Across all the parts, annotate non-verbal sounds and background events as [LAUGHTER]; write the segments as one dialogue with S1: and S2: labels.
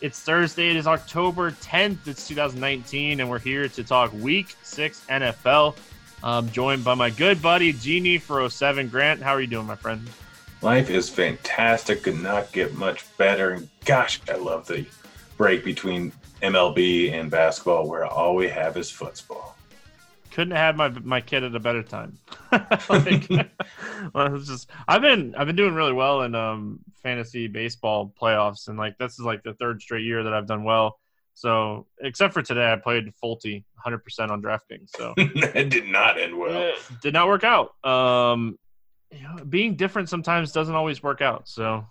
S1: It's Thursday. It is October 10th. It's 2019, and we're here to talk Week Six NFL. I'm joined by my good buddy Genie for 07. Grant, how are you doing, my friend?
S2: Life is fantastic. Could not get much better. And gosh, I love the break between MLB and basketball, where all we have is football
S1: couldn't have my my kid at a better time. [LAUGHS] like, [LAUGHS] [LAUGHS] well, it's just I've been I've been doing really well in um fantasy baseball playoffs, and like this is like the third straight year that I've done well. So except for today, I played Folty 100 percent on DraftKings. So
S2: it did not end well. It
S1: did not work out. Um, you know, being different sometimes doesn't always work out. So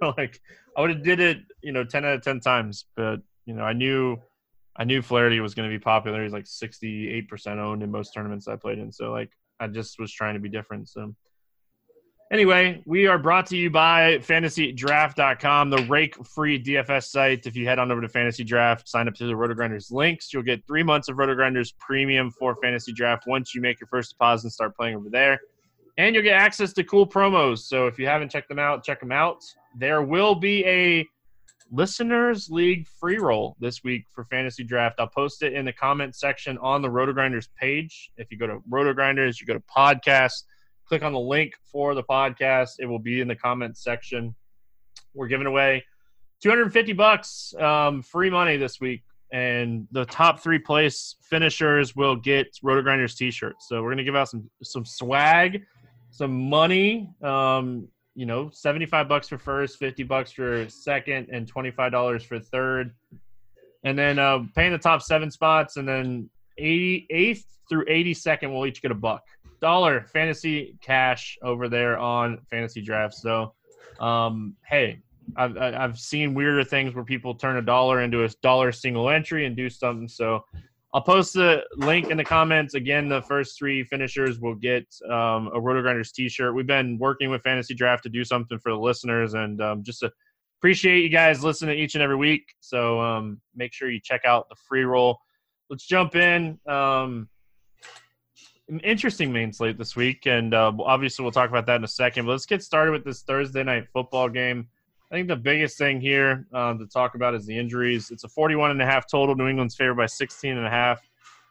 S1: like I would have did it, you know, 10 out of 10 times, but you know, I knew I knew Flaherty was going to be popular. He's like 68% owned in most tournaments I played in. So like I just was trying to be different. So anyway, we are brought to you by fantasydraft.com, the rake free DFS site. If you head on over to Fantasy Draft, sign up to the RotoGrinders links, you'll get three months of RotoGrinders premium for Fantasy Draft once you make your first deposit and start playing over there. And you'll get access to cool promos. So if you haven't checked them out, check them out. There will be a listeners league free roll this week for fantasy draft. I'll post it in the comment section on the RotoGrinders page. If you go to RotoGrinders, you go to podcast, click on the link for the podcast. It will be in the comment section. We're giving away 250 bucks um, free money this week, and the top three place finishers will get RotoGrinders t-shirts. So we're gonna give out some some swag, some money. Um, you know, 75 bucks for first, 50 bucks for second, and $25 for third. And then uh, paying the top seven spots, and then 88th through 82nd will each get a buck. Dollar fantasy cash over there on fantasy drafts. So, um, hey, I've, I've seen weirder things where people turn a dollar into a dollar single entry and do something. So I'll post the link in the comments. Again, the first three finishers will get um, a Roto Grinders T-shirt. We've been working with Fantasy Draft to do something for the listeners, and um, just to appreciate you guys listening each and every week. So um, make sure you check out the free roll. Let's jump in. Um, an interesting main slate this week, and uh, obviously we'll talk about that in a second. But let's get started with this Thursday night football game. I think the biggest thing here uh, to talk about is the injuries. It's a 41 and a half total. New England's favored by 16 and a half.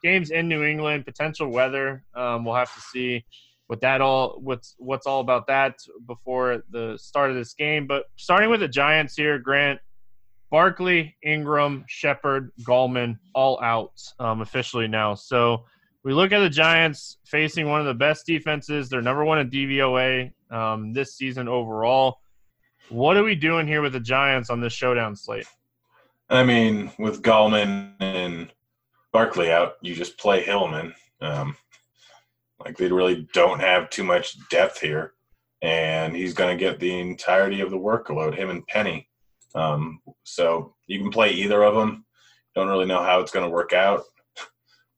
S1: Games in New England, potential weather. Um, we'll have to see what that all what's what's all about that before the start of this game. But starting with the Giants here, Grant, Barkley, Ingram, Shepard, Gallman, all out um, officially now. So we look at the Giants facing one of the best defenses. They're number one in DVOA um, this season overall. What are we doing here with the Giants on this showdown slate?
S2: I mean, with Gallman and Barkley out, you just play Hilliman. Um, like they really don't have too much depth here, and he's going to get the entirety of the workload. Him and Penny. Um, so you can play either of them. Don't really know how it's going to work out.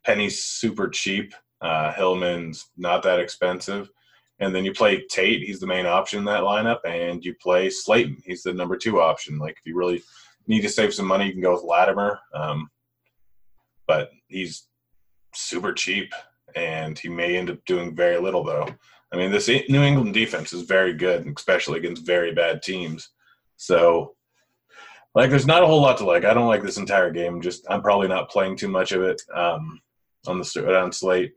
S2: Penny's super cheap. Uh, Hilliman's not that expensive. And then you play Tate, he's the main option in that lineup, and you play Slayton, he's the number two option. Like if you really need to save some money, you can go with Latimer, um, but he's super cheap, and he may end up doing very little though. I mean, this New England defense is very good, especially against very bad teams. So, like, there's not a whole lot to like. I don't like this entire game. Just I'm probably not playing too much of it um, on the on slate.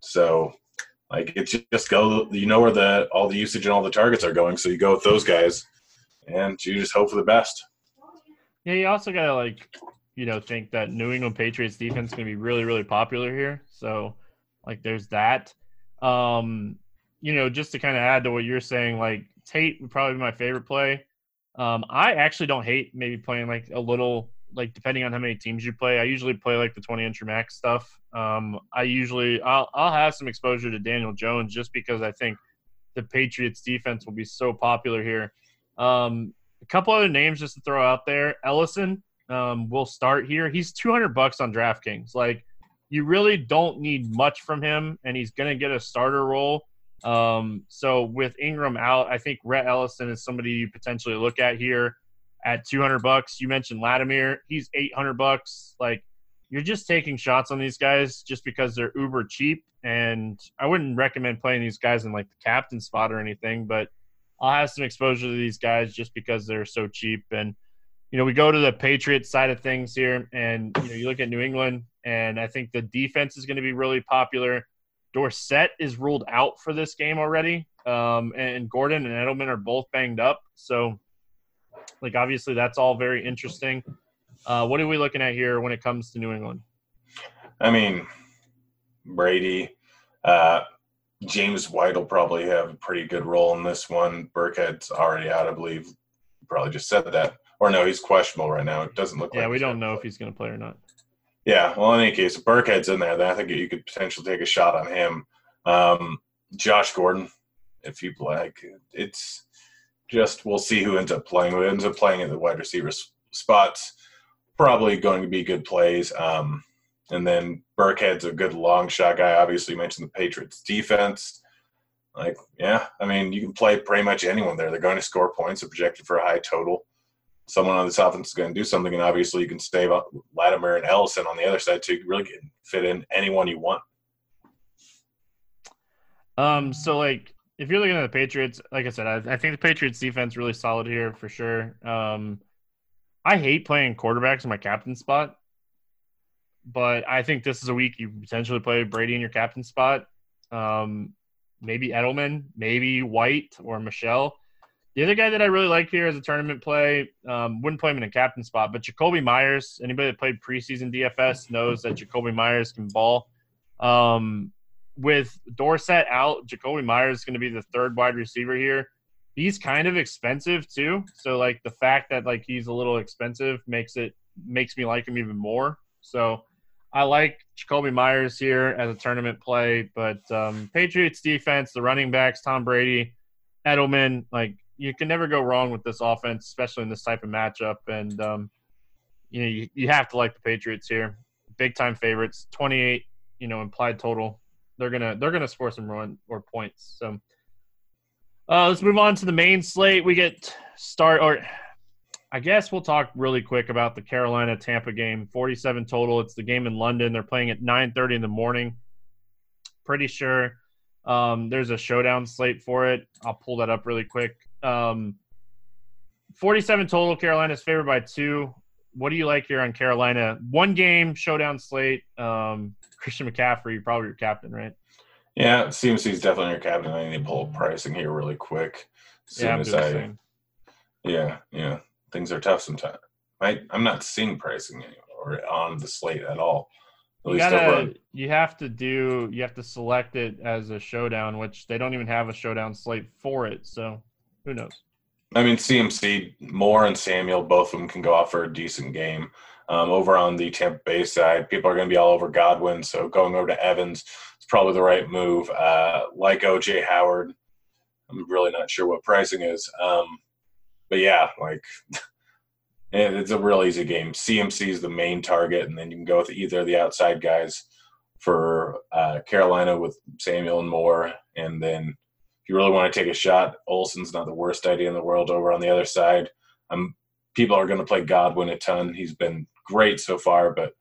S2: So like it's just go, you know where the all the usage and all the targets are going, so you go with those guys, and you just hope for the best.
S1: Yeah, you also gotta like, you know, think that New England Patriots defense is gonna be really, really popular here. So, like, there's that. Um, you know, just to kind of add to what you're saying, like Tate would probably be my favorite play. Um, I actually don't hate maybe playing like a little like depending on how many teams you play. I usually play like the 20 entry max stuff. Um, I usually I'll I'll have some exposure to Daniel Jones just because I think the Patriots defense will be so popular here. Um, a couple other names just to throw out there: Ellison, um, will start here. He's 200 bucks on DraftKings. Like, you really don't need much from him, and he's going to get a starter role. Um, so with Ingram out, I think Rhett Ellison is somebody you potentially look at here at 200 bucks. You mentioned Latimer; he's 800 bucks. Like you're just taking shots on these guys just because they're uber cheap, and I wouldn't recommend playing these guys in like the captain spot or anything. But I'll have some exposure to these guys just because they're so cheap. And you know, we go to the Patriots side of things here, and you know, you look at New England, and I think the defense is going to be really popular. Dorsett is ruled out for this game already, um, and Gordon and Edelman are both banged up. So, like, obviously, that's all very interesting. Uh, what are we looking at here when it comes to New England?
S2: I mean, Brady, uh, James White will probably have a pretty good role in this one. Burkhead's already out, I believe. Probably just said that, or no, he's questionable right now. It doesn't look.
S1: Like Yeah,
S2: like
S1: we don't know play. if he's going to play or not.
S2: Yeah, well, in any case, if Burkhead's in there, then I think you could potentially take a shot on him. Um, Josh Gordon, if you like, it's just we'll see who ends up playing. Who ends up playing in the wide receiver spots? Probably going to be good plays. Um, and then Burkhead's a good long shot guy. Obviously, you mentioned the Patriots defense. Like, yeah, I mean, you can play pretty much anyone there. They're going to score points. They're projected for a high total someone on this offense is going to do something, and obviously you can stay Latimer and Ellison on the other side too. You really can fit in anyone you want.
S1: Um. So like, if you're looking at the Patriots, like I said, I, I think the Patriots defense really solid here for sure. Um, I hate playing quarterbacks in my captain spot, but I think this is a week you potentially play Brady in your captain spot. Um, maybe Edelman, maybe White or Michel. The other guy that I really like here as a tournament play, um, wouldn't play him in a captain spot, but Jakobi Meyers. Anybody that played preseason DFS knows that Jakobi Meyers can ball. Um, with Dorsett out, Jakobi Meyers is going to be the third wide receiver here. He's kind of expensive too, so like the fact that like he's a little expensive makes it makes me like him even more. So I like Jakobi Meyers here as a tournament play, but um, Patriots defense, the running backs, Tom Brady, Edelman, like you can never go wrong with this offense, especially in this type of matchup. And um, you know, you, you have to like the Patriots here. Big time favorites, twenty eight, you know, implied total. They're gonna they're gonna score some run or points. So uh, let's move on to the main slate. We get start or I guess we'll talk really quick about the Carolina Tampa game. 47 total. It's the game in London. They're playing at 9:30 in the morning. Pretty sure um, there's a showdown slate for it. I'll pull that up really quick. Um, 47 total. Carolina's favored by two. What do you like here on Carolina? One game showdown slate. Um, Christian McCaffrey, probably your captain, right?
S2: Yeah, CMC's definitely your captain. I need to pull pricing here really quick. As soon yeah, as I, yeah, yeah, things are tough sometimes. I, I'm not seeing pricing anymore on the slate at all.
S1: At you, gotta, you have to do you have to select it as a showdown, which they don't even have a showdown slate for it. So who knows?
S2: I mean, CMC, Moore, and Samuel, both of them can go off for a decent game. Um, over on the Tampa Bay side, people are going to be all over Godwin, so going over to Evans is probably the right move. Uh, like OJ Howard, I'm really not sure what pricing is, um, but yeah, like [LAUGHS] it's a real easy game. CMC is the main target, and then you can go with either of the outside guys for uh, Carolina with Samuel and Moore, and then you really want to take a shot, Olsen's not the worst idea in the world over on the other side. Um, people are going to play Godwin a ton. He's been great so far, but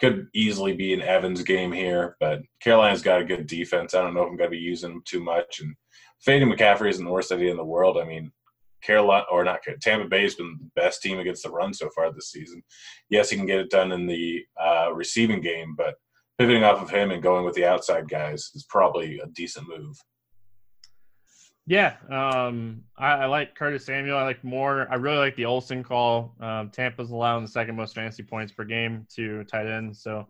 S2: could easily be an Evans game here. But Carolina's got a good defense. I don't know if I'm going to be using them too much. And fading McCaffrey isn't the worst idea in the world. I mean, Carolina or not Tampa Bay has been the best team against the run so far this season. Yes, he can get it done in the uh, receiving game, but pivoting off of him and going with the outside guys is probably a decent move.
S1: Yeah, um, I, I, like Curtis Samuel. I like Moore. I really like the Olsen call. Um, Tampa's allowing the second most fantasy points per game to tight ends. So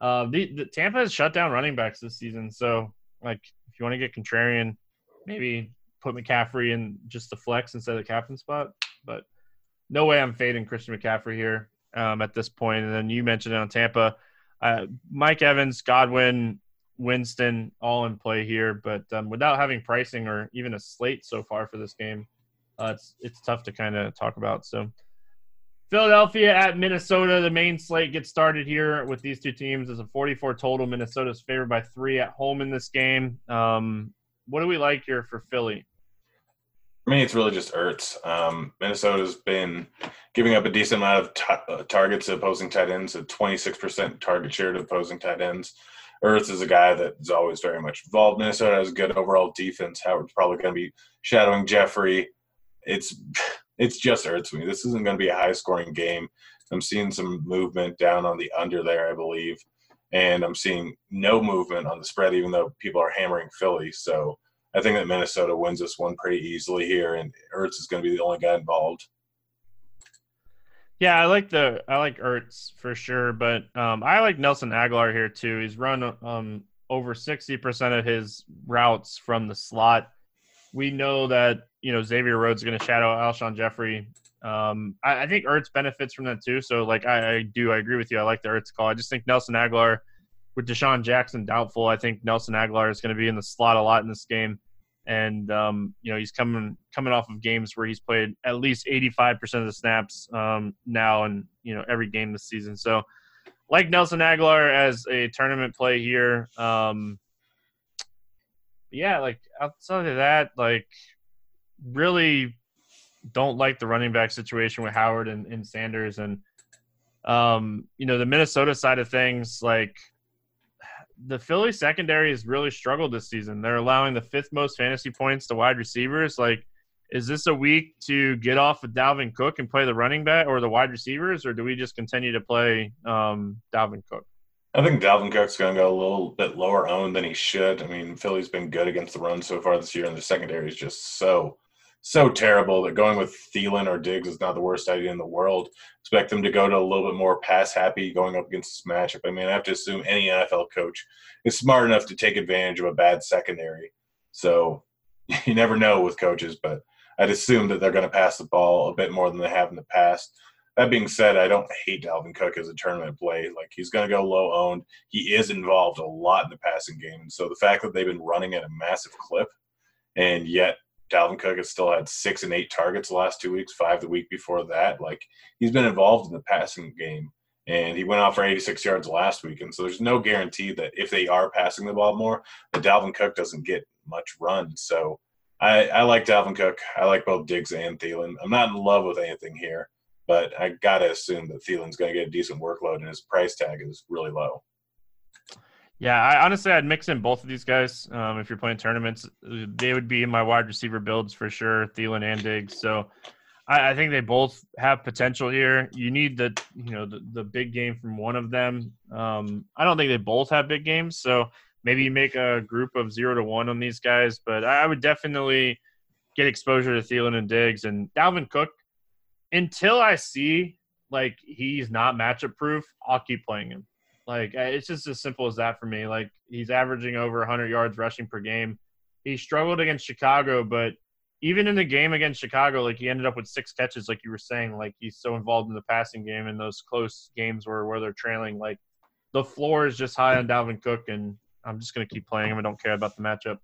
S1: uh, the, the, Tampa has shut down running backs this season. So like, if you want to get contrarian, maybe put McCaffrey in just the flex instead of the captain spot. But no way I'm fading Christian McCaffrey here um, at this point. And then you mentioned it on Tampa. Uh, Mike Evans, Godwin, Winston all in play here, but um, without having pricing or even a slate so far for this game, uh, it's it's tough to kind of talk about. So Philadelphia at Minnesota. The main slate gets started here with these two teams. It's a 44 total. Minnesota's favored by three at home in this game. Um, what do we like here for Philly?
S2: For me, it's really just Ertz. Um, Minnesota's been giving up a decent amount of t- uh, targets to opposing tight ends, a 26% target share to opposing tight ends. Ertz is a guy that is always very much involved. Minnesota has good overall defense. Howard's probably going to be shadowing Jeffery. It's [LAUGHS] it's just Ertz me. This isn't going to be a high scoring game. I'm seeing some movement down on the under there, I believe, and I'm seeing no movement on the spread, even though people are hammering Philly. So I think that Minnesota wins this one pretty easily here, and Ertz is going to be the only guy involved.
S1: Yeah, I like the I like Ertz for sure, but um, I like Nelson Agholor here too. He's run um, over sixty percent of his routes from the slot. We know that you know Xavier Rhodes is going to shadow Alshon Jeffery. Um, I, I, think Ertz benefits from that too. So like I, I, do, I agree with you. I like the Ertz call. I just think Nelson Agholor with DeSean Jackson doubtful. I think Nelson Agholor is going to be in the slot a lot in this game and um, you know he's coming coming off of games where he's played at least 85% of the snaps um, now and you know every game this season. So like nelson agholor as a tournament play here um, yeah like outside of that like really don't like the running back situation with howard and, and sanders. And um, you know the minnesota side of things like the Philly secondary has really struggled this season. They're allowing the fifth most fantasy points to wide receivers. Like, is this a week to get off of Dalvin Cook and play the running back or the wide receivers, or do we just continue to play um, Dalvin Cook?
S2: I think Dalvin Cook's going to go a little bit lower owned than he should. I mean, Philly's been good against the run so far this year, and the secondary is just so so terrible that going with Thielen or Diggs is not the worst idea in the world. Expect them to go to a little bit more pass happy going up against this matchup. I mean, I have to assume any NFL coach is smart enough to take advantage of a bad secondary. So [LAUGHS] you never know with coaches, but I'd assume that they're going to pass the ball a bit more than they have in the past. That being said, I don't hate Dalvin Cook as a tournament play. Like he's going to go low owned. He is involved a lot in the passing game. and So the fact that they've been running at a massive clip and yet Dalvin Cook has still had six and eight targets the last two weeks, five the week before that. Like he's been involved in the passing game, and he went off for 86 yards last week. And so there's no guarantee that if they are passing the ball more, that Dalvin Cook doesn't get much run. So I, I like Dalvin Cook. I like both Diggs and Thielen. I'm not in love with anything here, but I gotta assume that Thielen's going to get a decent workload, and his price tag is really low.
S1: Yeah, I honestly I'd mix in both of these guys. Um, if you're playing tournaments, they would be in my wide receiver builds for sure, Thielen and Diggs. So I, I think they both have potential here. You need the you know the, the big game from one of them. Um, I don't think they both have big games, so maybe you make a group of zero to one on these guys. But I would definitely get exposure to Thielen and Diggs and Dalvin Cook until I see like he's not matchup proof. I'll keep playing him. Like it's just as simple as that for me. Like he's averaging over 100 yards rushing per game. He struggled against Chicago, but even in the game against Chicago, like he ended up with six catches, like you were saying. Like he's so involved in the passing game in those close games where where they're trailing. Like the floor is just high on Dalvin Cook, and I'm just gonna keep playing him. I don't care about the matchup.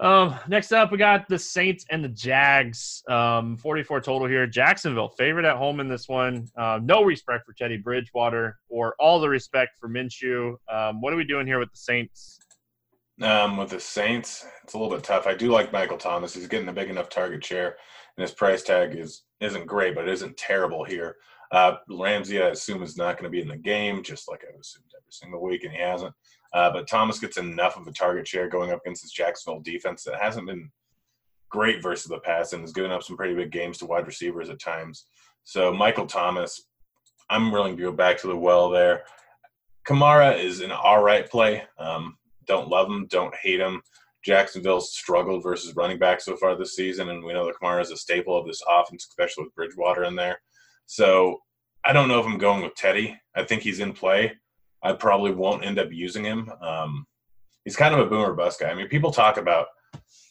S1: Um, next up, we got the Saints and the Jags. Um, 44 total here. Jacksonville favorite at home in this one. Uh, no respect for Teddy Bridgewater, or all the respect for Minshew. Um, what are we doing here with the Saints?
S2: Um, with the Saints, it's a little bit tough. I do like Michael Thomas. He's getting a big enough target share, and his price tag is isn't great, but it isn't terrible here. Uh, Ramsey, I assume, is not going to be in the game, just like I've assumed every single week, and he hasn't. Uh, but Thomas gets enough of a target share going up against this Jacksonville defense that hasn't been great versus the pass and has given up some pretty big games to wide receivers at times. So Michael Thomas, I'm willing to go back to the well there. Kamara is an all right play. Um, don't love him, don't hate him. Jacksonville's struggled versus running back so far this season, and we know that Kamara is a staple of this offense, especially with Bridgewater in there. So I don't know if I'm going with Teddy. I think he's in play. I probably won't end up using him. Um, he's kind of a boomer bust guy. I mean, people talk about,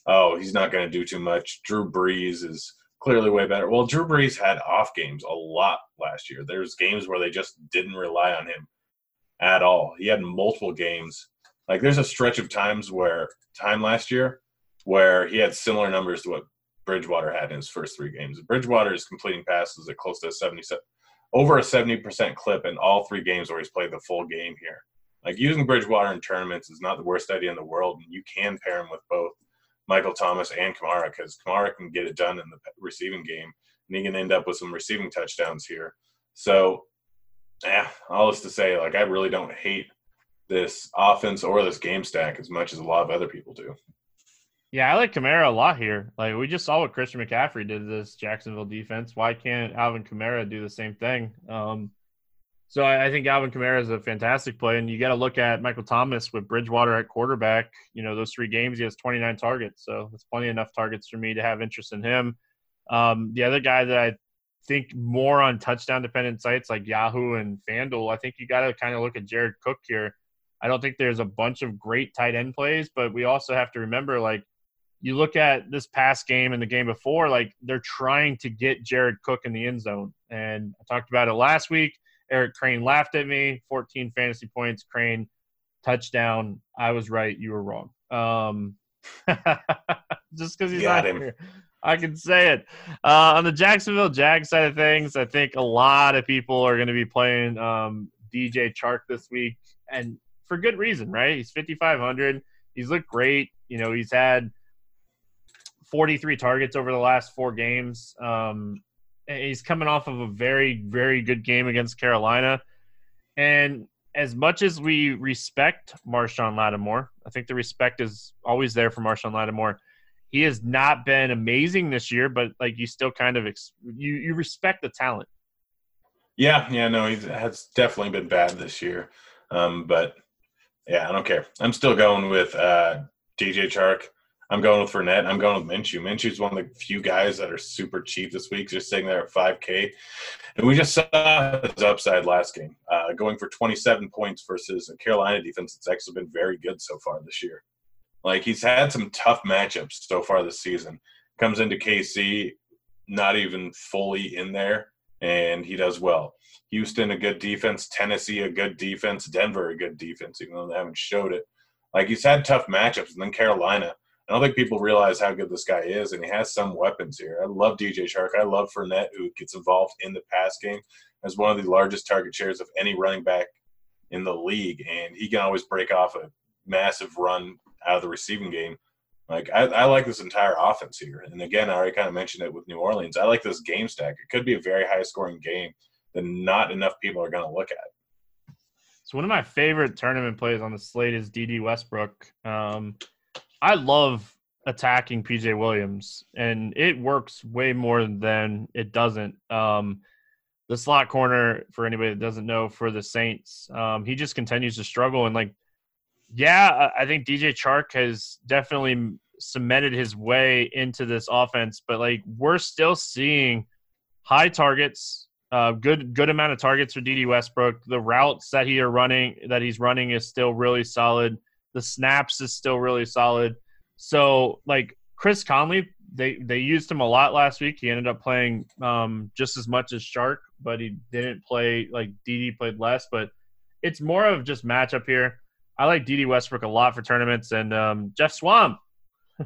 S2: oh, he's not going to do too much. Drew Brees is clearly way better. Well, Drew Brees had off games a lot last year. There's games where they just didn't rely on him at all. He had multiple games. Like there's a stretch of times where time last year where he had similar numbers to what Bridgewater had in his first three games. Bridgewater is completing passes at close to a 77, over a 70% clip in all three games where he's played the full game here. Like using Bridgewater in tournaments is not the worst idea in the world, and you can pair him with both Michael Thomas and Kamara because Kamara can get it done in the receiving game, and he can end up with some receiving touchdowns here. So, yeah, all this to say, like I really don't hate this offense or this game stack as much as a lot of other people do.
S1: Yeah, I like Kamara a lot here. Like we just saw what Christian McCaffrey did to this Jacksonville defense. Why can't Alvin Kamara do the same thing? Um, so I, I, think Alvin Kamara is a fantastic play, and you got to look at Michael Thomas with Bridgewater at quarterback. You know, those three games he has 29 targets, so that's plenty enough targets for me to have interest in him. Um, the other guy that I think more on touchdown dependent sites like Yahoo and FanDuel, I think you got to kind of look at Jared Cook here. I don't think there's a bunch of great tight end plays, but we also have to remember like you look at this past game and the game before, like they're trying to get Jared Cook in the end zone. And I talked about it last week. Eric Crane laughed at me. 14 fantasy points. Crane touchdown. I was right. You were wrong. Um, [LAUGHS] just because he's Got not him. here. I can say it. Uh, on the Jacksonville Jag side of things, I think a lot of people are going to be playing um, DJ Chark this week, and for good reason, right? He's 5,500. He's looked great. You know, he's had 43 targets over the last four games. Um, he's coming off of a very, very good game against Carolina. And as much as we respect Marshon Lattimore, I think the respect is always there for Marshon Lattimore. He has not been amazing this year, but like you still kind of ex- you you respect the talent.
S2: Yeah, yeah, no, he has definitely been bad this year. Um, but yeah, I don't care. I'm still going with uh, DJ Chark. I'm going with Fournette. I'm going with Minshew. Minshew's one of the few guys that are super cheap this week, just sitting there at 5K. And we just saw his upside last game, uh, going for 27 points versus a Carolina defense that's actually been very good so far this year. Like he's had some tough matchups so far this season. Comes into KC, not even fully in there, and he does well. Houston, a good defense. Tennessee, a good defense. Denver, a good defense, even though they haven't showed it. Like he's had tough matchups, and then Carolina – I don't think people realize how good this guy is, and he has some weapons here. I love DJ Chark. I love Fournette, who gets involved in the pass game as one of the largest target shares of any running back in the league, and he can always break off a massive run out of the receiving game. Like I, I like this entire offense here, and again, I already kind of mentioned it with New Orleans. I like this game stack. It could be a very high scoring game that not enough people are going to look at.
S1: So one of my favorite tournament plays on the slate is Dede Westbrook. Um, I love attacking PJ Williams, and it works way more than it doesn't. Um, the slot corner, for anybody that doesn't know, for the Saints, um, he just continues to struggle. And like, yeah, I think DJ Chark has definitely cemented his way into this offense, but like, we're still seeing high targets, uh, good good amount of targets for Dede Westbrook. The routes that he are running that he's running is still really solid. The snaps is still really solid. So like Chris Conley, they they used him a lot last week. He ended up playing um, just as much as Chark, but he didn't play like Dede played less. But it's more of just matchup here. I like Dede Westbrook a lot for tournaments, and um, Geoff Swaim. [LAUGHS]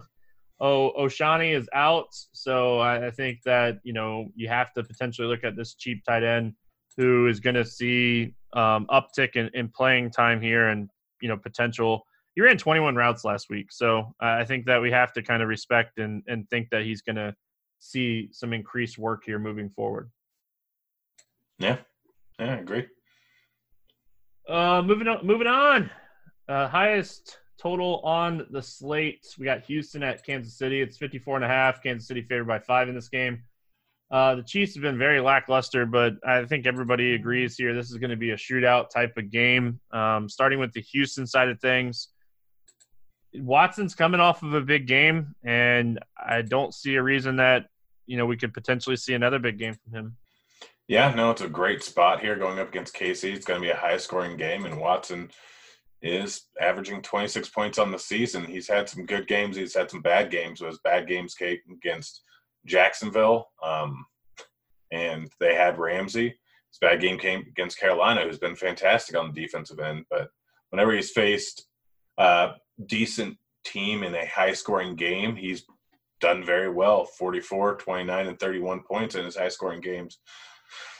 S1: oh, Oshane is out, so I, I think that you know you have to potentially look at this cheap tight end who is going to see um, uptick in, in playing time here and you know potential he ran 21 routes last week. So uh, I think that we have to kind of respect and, and think that he's going to see some increased work here moving forward.
S2: Yeah, yeah, I agree.
S1: Uh, moving on, moving on. Uh, highest total on the slate. We got Houston at Kansas City. It's 54 and a half. Kansas City favored by five in this game. Uh, the Chiefs have been very lackluster, but I think everybody agrees here this is going to be a shootout type of game. Um, starting with the Houston side of things, Watson's coming off of a big game, and I don't see a reason that you know we could potentially see another big game from him.
S2: Yeah, no, it's a great spot here going up against KC. It's going to be a high scoring game, and Watson is averaging 26 points on the season. He's had some good games. He's had some bad games. Those bad games came against Jacksonville, um, and they had Ramsey. His bad game came against Carolina, who's been fantastic on the defensive end. But whenever he's faced uh, decent team in a high scoring game, he's done very well 44, 29, and 31 points in his high scoring games.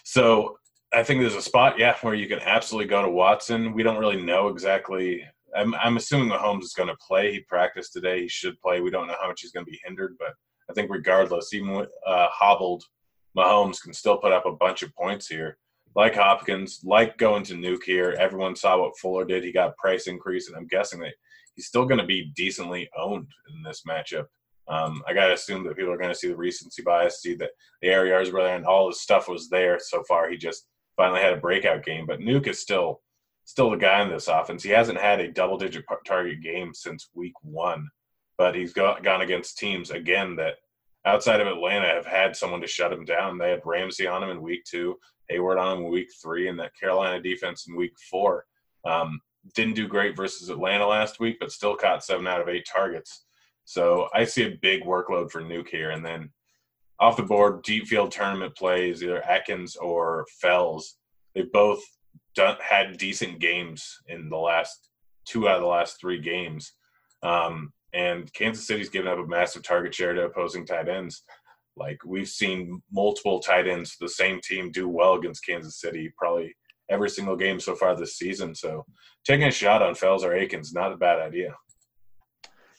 S2: So I think there's a spot, yeah, where you can absolutely go to Watson. We don't really know exactly. I'm, I'm assuming Mahomes is going to play. He practiced today. He should play. We don't know how much he's going to be hindered, but I think regardless, even with uh, hobbled, Mahomes can still put up a bunch of points here. Like Hopkins, like going to Nuke here. Everyone saw what Fuller did. He got price increase, and I'm guessing that he's still going to be decently owned in this matchup. Um, I got to assume that people are going to see the recency bias, see that the yards were there, and all his stuff was there so far. He just finally had a breakout game. But Nuke is still still the guy in this offense. He hasn't had a double digit target game since week one, but he's got, gone against teams again that outside of Atlanta have had someone to shut him down. They had Ramsey on him in week two, Hayward on him in week three, and that Carolina defense in week four. Um, didn't do great versus Atlanta last week, but still caught seven out of eight targets. So I see a big workload for Nuke here. And then off the board, deep field tournament plays, either Akins or Fells. They've both done, had decent games in the last two out of the last three games. Um, and Kansas City's given up a massive target share to opposing tight ends. Like we've seen multiple tight ends, the same team do well against Kansas City, probably every single game so far this season. So taking a shot on Fells or Akins not a bad idea.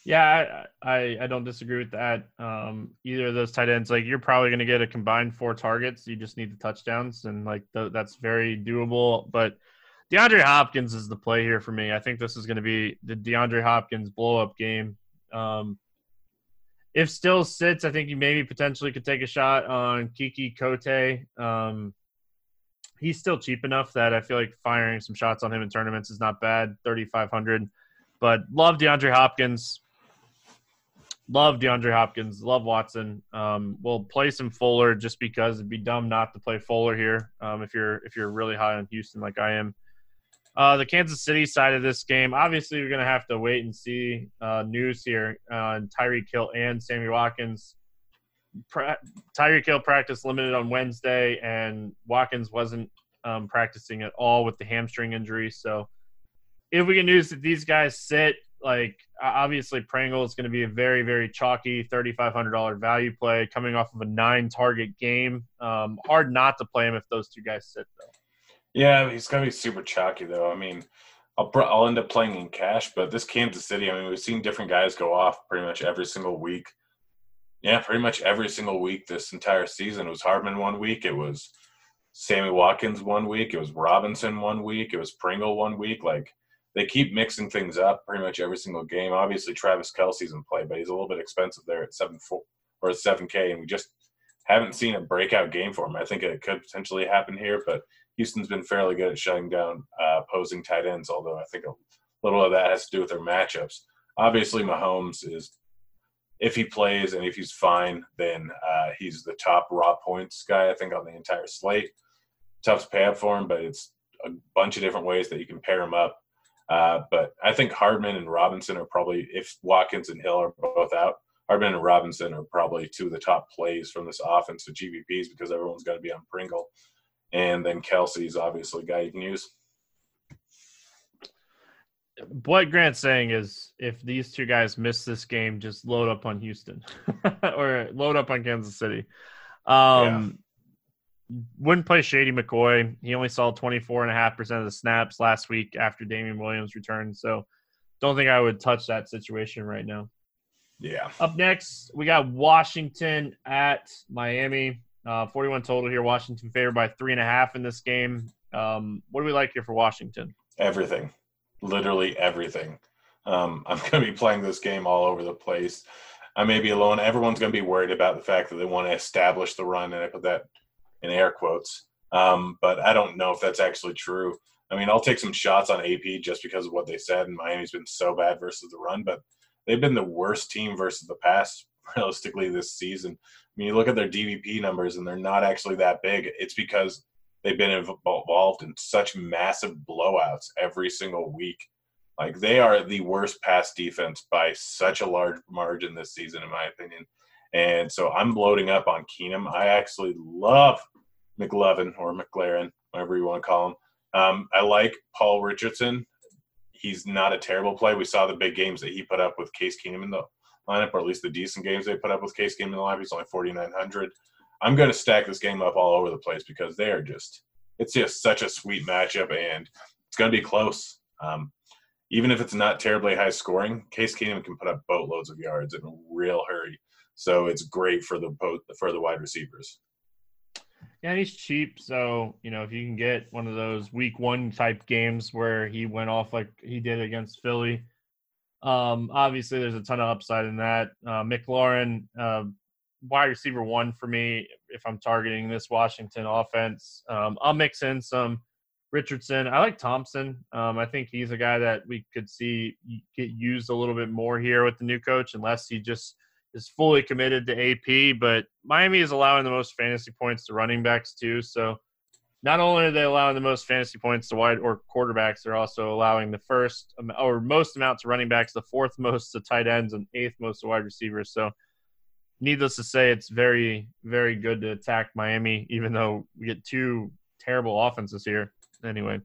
S1: Yeah, I, I, don't disagree with that. Um, either of those tight ends, like you're probably going to get a combined four targets. You just need the touchdowns, and like the, that's very doable. But DeAndre Hopkins is the play here for me. I think this is going to be the DeAndre Hopkins blow up game. Um, if still sits, I think you maybe potentially could take a shot on Keke Coutee. Um, he's still cheap enough that I feel like firing some shots on him in tournaments is not bad. Thirty five hundred, but love DeAndre Hopkins. Love DeAndre Hopkins. Love Watson. Um, we'll play some Fuller just because it'd be dumb not to play Fuller here. Um, if you're if you're really high on Houston like I am. Uh, the Kansas City side of this game, obviously, we're going to have to wait and see uh, news here on Tyreek Hill and Sammy Watkins pra- Tyreek Hill practice limited on Wednesday, and Watkins wasn't um, practicing at all with the hamstring injury. So, if we can use that these guys sit, like obviously Pringle is going to be a very very chalky thirty five hundred dollar value play coming off of a nine target game. Um, hard not to play him if those two guys sit though.
S2: Yeah, he's going to be super chalky though. I mean. I'll, I'll end up playing in cash, but this Kansas City, I mean, we've seen different guys go off pretty much every single week. Yeah, pretty much every single week this entire season. It was Hardman one week. It was Sammy Watkins one week. It was Robinson one week. It was Pringle one week. Like they keep mixing things up pretty much every single game. Obviously, Travis Kelce's in play, but he's a little bit expensive there at seven four or seven K, and we just haven't seen a breakout game for him. I think it could potentially happen here, but Houston's been fairly good at shutting down uh, opposing tight ends. Although I think a little of that has to do with their matchups. Obviously, Mahomes is if he plays and if he's fine, then uh, he's the top raw points guy, I think, on the entire slate. Tough to pay up for him, but it's a bunch of different ways that you can pair him up. Uh, but I think Hardman and Robinson are probably, if Watkins and Hill are both out, Hardman and Robinson are probably two of the top plays from this offense with GPPs because everyone's going to be on Pringle. And then Kelce's obviously a guy you can use
S1: what Grant's saying is if these two guys miss this game, just load up on Houston [LAUGHS] or load up on Kansas City. Um, yeah. Wouldn't play Shady McCoy. He only saw 24.5% of the snaps last week after Damien Williams returned. So don't think I would touch that situation right now.
S2: Yeah.
S1: Up next, we got Washington at Miami. Uh, 41 total here. Washington favored by three and a half in this game. Um, what do we like here for Washington?
S2: Everything literally everything. Um, [LAUGHS] I'm going to be playing this game all over the place. I may be alone. Everyone's going to be worried about the fact that they want to establish the run, and I put that in air quotes. Um, but I don't know if that's actually true. I mean, I'll take some shots on AP just because of what they said, and Miami's been so bad versus the run, but they've been the worst team versus the pass [LAUGHS] realistically this season. I mean, you look at their DVP numbers, and they're not actually that big. It's because they've been involved in such massive blowouts every single week. Like they are the worst pass defense by such a large margin this season, in my opinion. And so I'm loading up on Keenum. I actually love McLovin or McLaren, whatever you want to call him. Um, I like Paul Richardson. He's not a terrible play. We saw the big games that he put up with Case Keenum in the lineup, or at least the decent games they put up with Case Keenum in the live. He's only 4,900. I'm going to stack this game up all over the place because they are just, it's just such a sweet matchup and it's going to be close. Um, even if it's not terribly high scoring, Case Keenum can put up boatloads of yards in a real hurry. So it's great for the for the wide receivers.
S1: Yeah, he's cheap. So, you know, if you can get one of those week one type games where he went off like he did against Philly, um, obviously there's a ton of upside in that. Uh, McLaurin, uh, wide receiver one for me if I'm targeting this Washington offense. Um, I'll mix in some Richardson. I like Thompson. Um, I think he's a guy that we could see get used a little bit more here with the new coach, unless he just is fully committed to AP. But Miami is allowing the most fantasy points to running backs too. So not only are they allowing the most fantasy points to wide or quarterbacks, they're also allowing the first or most amount to running backs, the fourth most to tight ends, and eighth most to wide receivers. So needless to say, it's very, very good to attack Miami, even though we get two terrible offenses here. Anyway,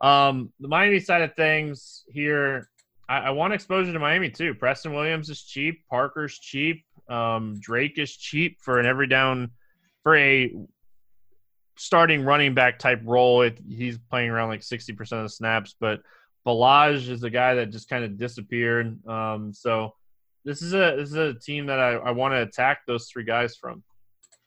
S1: um, the Miami side of things here, I, I, want exposure to Miami too. Preston Williams is cheap. Parker's cheap. Um, Drake is cheap for an every down for a starting running back type role. It, he's playing around like 60% of the snaps, but Ballage is a guy that just kind of disappeared. Um, so this is a this is a team that I, I want to attack those three guys from.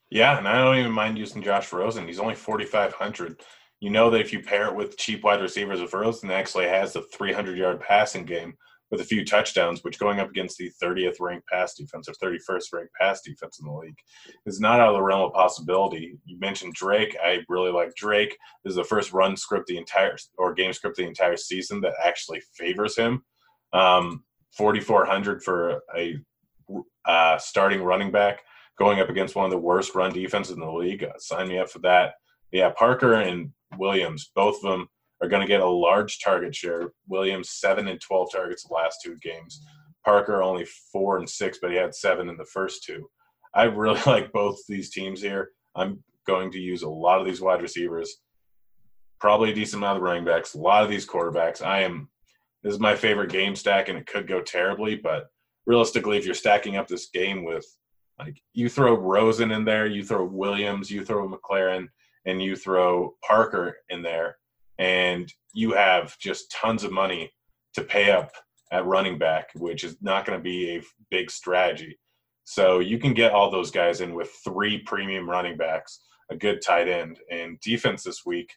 S2: Yeah, and I don't even mind using Josh Rosen. He's only 4,500 you know that if you pair it with cheap wide receivers, if Rosen actually has a 300 yard passing game with a few touchdowns, which going up against the 30th ranked pass defense or 31st ranked pass defense in the league is not out of the realm of possibility. You mentioned Drake. I really like Drake. This is the first run script the entire or game script the entire season that actually favors him. Um, 4,400 for a uh, starting running back going up against one of the worst run defenses in the league. Uh, sign me up for that. Yeah, Parker and Williams, both of them are going to get a large target share. Williams seven and twelve targets the last two games. Parker only four and six, but he had seven in the first two. I really [LAUGHS] like both these teams here. I'm going to use a lot of these wide receivers, probably a decent amount of running backs, a lot of these quarterbacks. I am this is my favorite game stack, and it could go terribly, but realistically, if you're stacking up this game with like you throw Rosen in there, you throw Williams, you throw McLaurin, and you throw Parker in there, and you have just tons of money to pay up at running back, which is not going to be a big strategy. So you can get all those guys in with three premium running backs, a good tight end, and defense this week.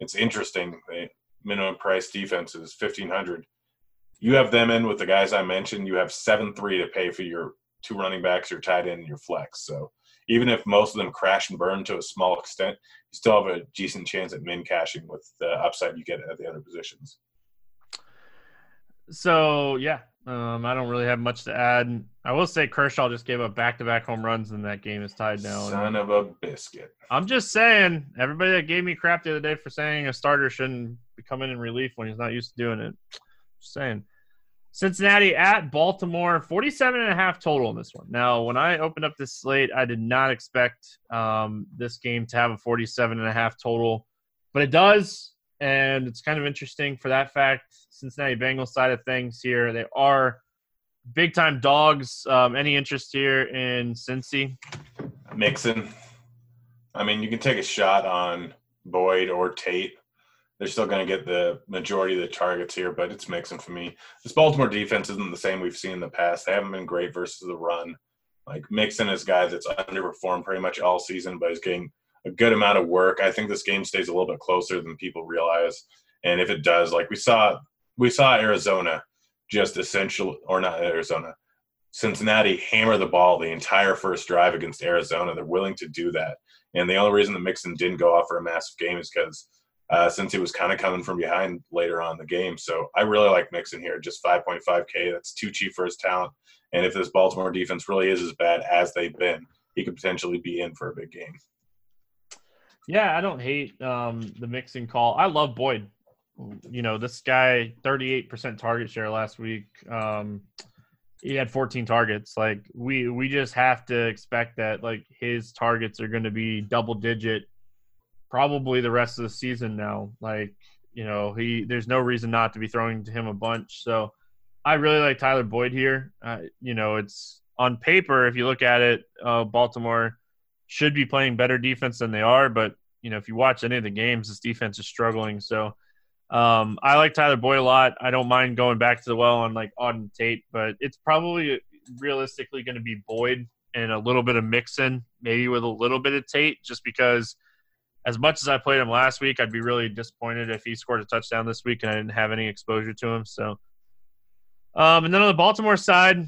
S2: It's interesting. The minimum price defenses, fifteen hundred. You have them in with the guys I mentioned. You have seven three to pay for your two running backs, your tight end, and your flex. So even if most of them crash and burn to a small extent, you still have a decent chance at min cashing with the upside you get at the other positions.
S1: So yeah, um, I don't really have much to add. I will say Kershaw just gave up back-to-back home runs, and that game is tied now.
S2: Son of a biscuit.
S1: I'm just saying, everybody that gave me crap the other day for saying a starter shouldn't be in in relief when he's not used to doing it. Just saying. Cincinnati at Baltimore, 47 and a half total in this one. Now, when I opened up this slate, I did not expect um, this game to have a 47 and a half total, but it does. And it's kind of interesting for that fact. Cincinnati Bengals side of things here, they are big time dogs. Um, any interest here in Cincy?
S2: Mixon. I mean, you can take a shot on Boyd or Tate they're still going to get the majority of the targets here, but it's Mixon for me. This Baltimore defense isn't the same we've seen in the past. They haven't been great versus the run. Like Mixon is guy that's underperformed pretty much all season, but he's getting a good amount of work. I think this game stays a little bit closer than people realize. And if it does, like we saw, we saw Arizona just essential, or not Arizona, Cincinnati hammer the ball the entire first drive against Arizona. They're willing to do that. And the only reason that Mixon didn't go off for a massive game is because uh, since he was kind of coming from behind later on the game. So I really like Mixon here, just 5.5K. That's too cheap for his talent. And if this Baltimore defense really is as bad as they've been, he could potentially be in for a big game.
S1: Yeah, I don't hate um, the Mixon call. I love Boyd. You know, this guy, 38% target share last week. Um, he had 14 targets. Like we we just have to expect that like his targets are going to be double digit probably the rest of the season now. Like, you know, he there's no reason not to be throwing to him a bunch. So I really like Tyler Boyd here. Uh, you know, it's on paper, if you look at it, uh, Baltimore should be playing better defense than they are. But, you know, if you watch any of the games, this defense is struggling. So um, I like Tyler Boyd a lot. I don't mind going back to the well on like Auden Tate, but it's probably realistically going to be Boyd and a little bit of Mixon, maybe with a little bit of Tate, just because as much as I played him last week, I'd be really disappointed if he scored a touchdown this week and I didn't have any exposure to him. So, um, and then on the Baltimore side,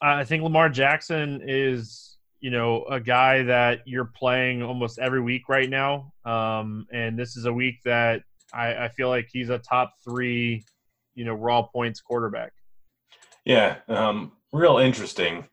S1: I think Lamar Jackson is, you know, a guy that you're playing almost every week right now. Um, and this is a week that I, I feel like he's a top three, you know, raw points quarterback.
S2: Yeah, um, real interesting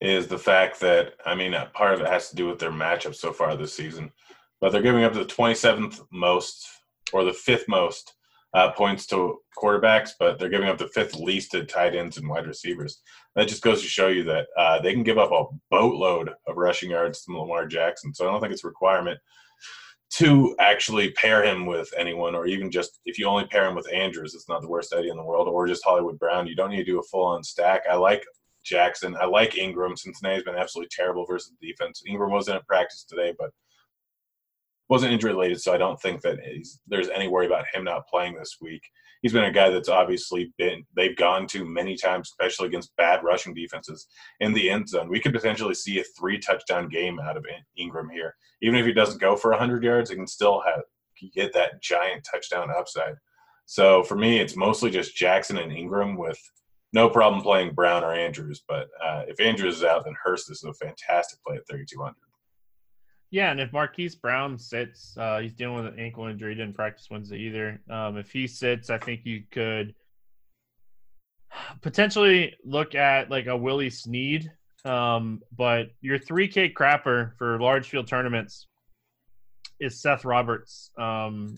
S2: is the fact that I mean, part of it has to do with their matchup so far this season, but they're giving up the 27th most or the fifth most uh, points to quarterbacks, but they're giving up the fifth least to tight ends and wide receivers. That just goes to show you that uh, they can give up a boatload of rushing yards to Lamar Jackson. So I don't think it's a requirement to actually pair him with anyone, or even just if you only pair him with Andrews, it's not the worst idea in the world, or just Hollywood Brown. You don't need to do a full on stack. I like Jackson. I like Ingram. Cincinnati's been absolutely terrible versus the defense. Ingram wasn't at practice today, but wasn't injury related, so I don't think that there's any worry about him not playing this week. He's been a guy that's obviously been they've gone to many times, especially against bad rushing defenses in the end zone. We could potentially see a three touchdown game out of Ingram here, even if he doesn't go for 100 yards, he can still have get that giant touchdown upside. So for me, it's mostly just Jackson and Ingram with no problem playing Brown or Andrews. But uh, if Andrews is out, then Hurst is a fantastic play at 3,200.
S1: Yeah, and if Marquise Brown sits, uh, he's dealing with an ankle injury. Didn't practice Wednesday either. Um, if he sits, I think you could potentially look at like a Willie Snead. Um, but your 3K crapper for large field tournaments is Seth Roberts. Um,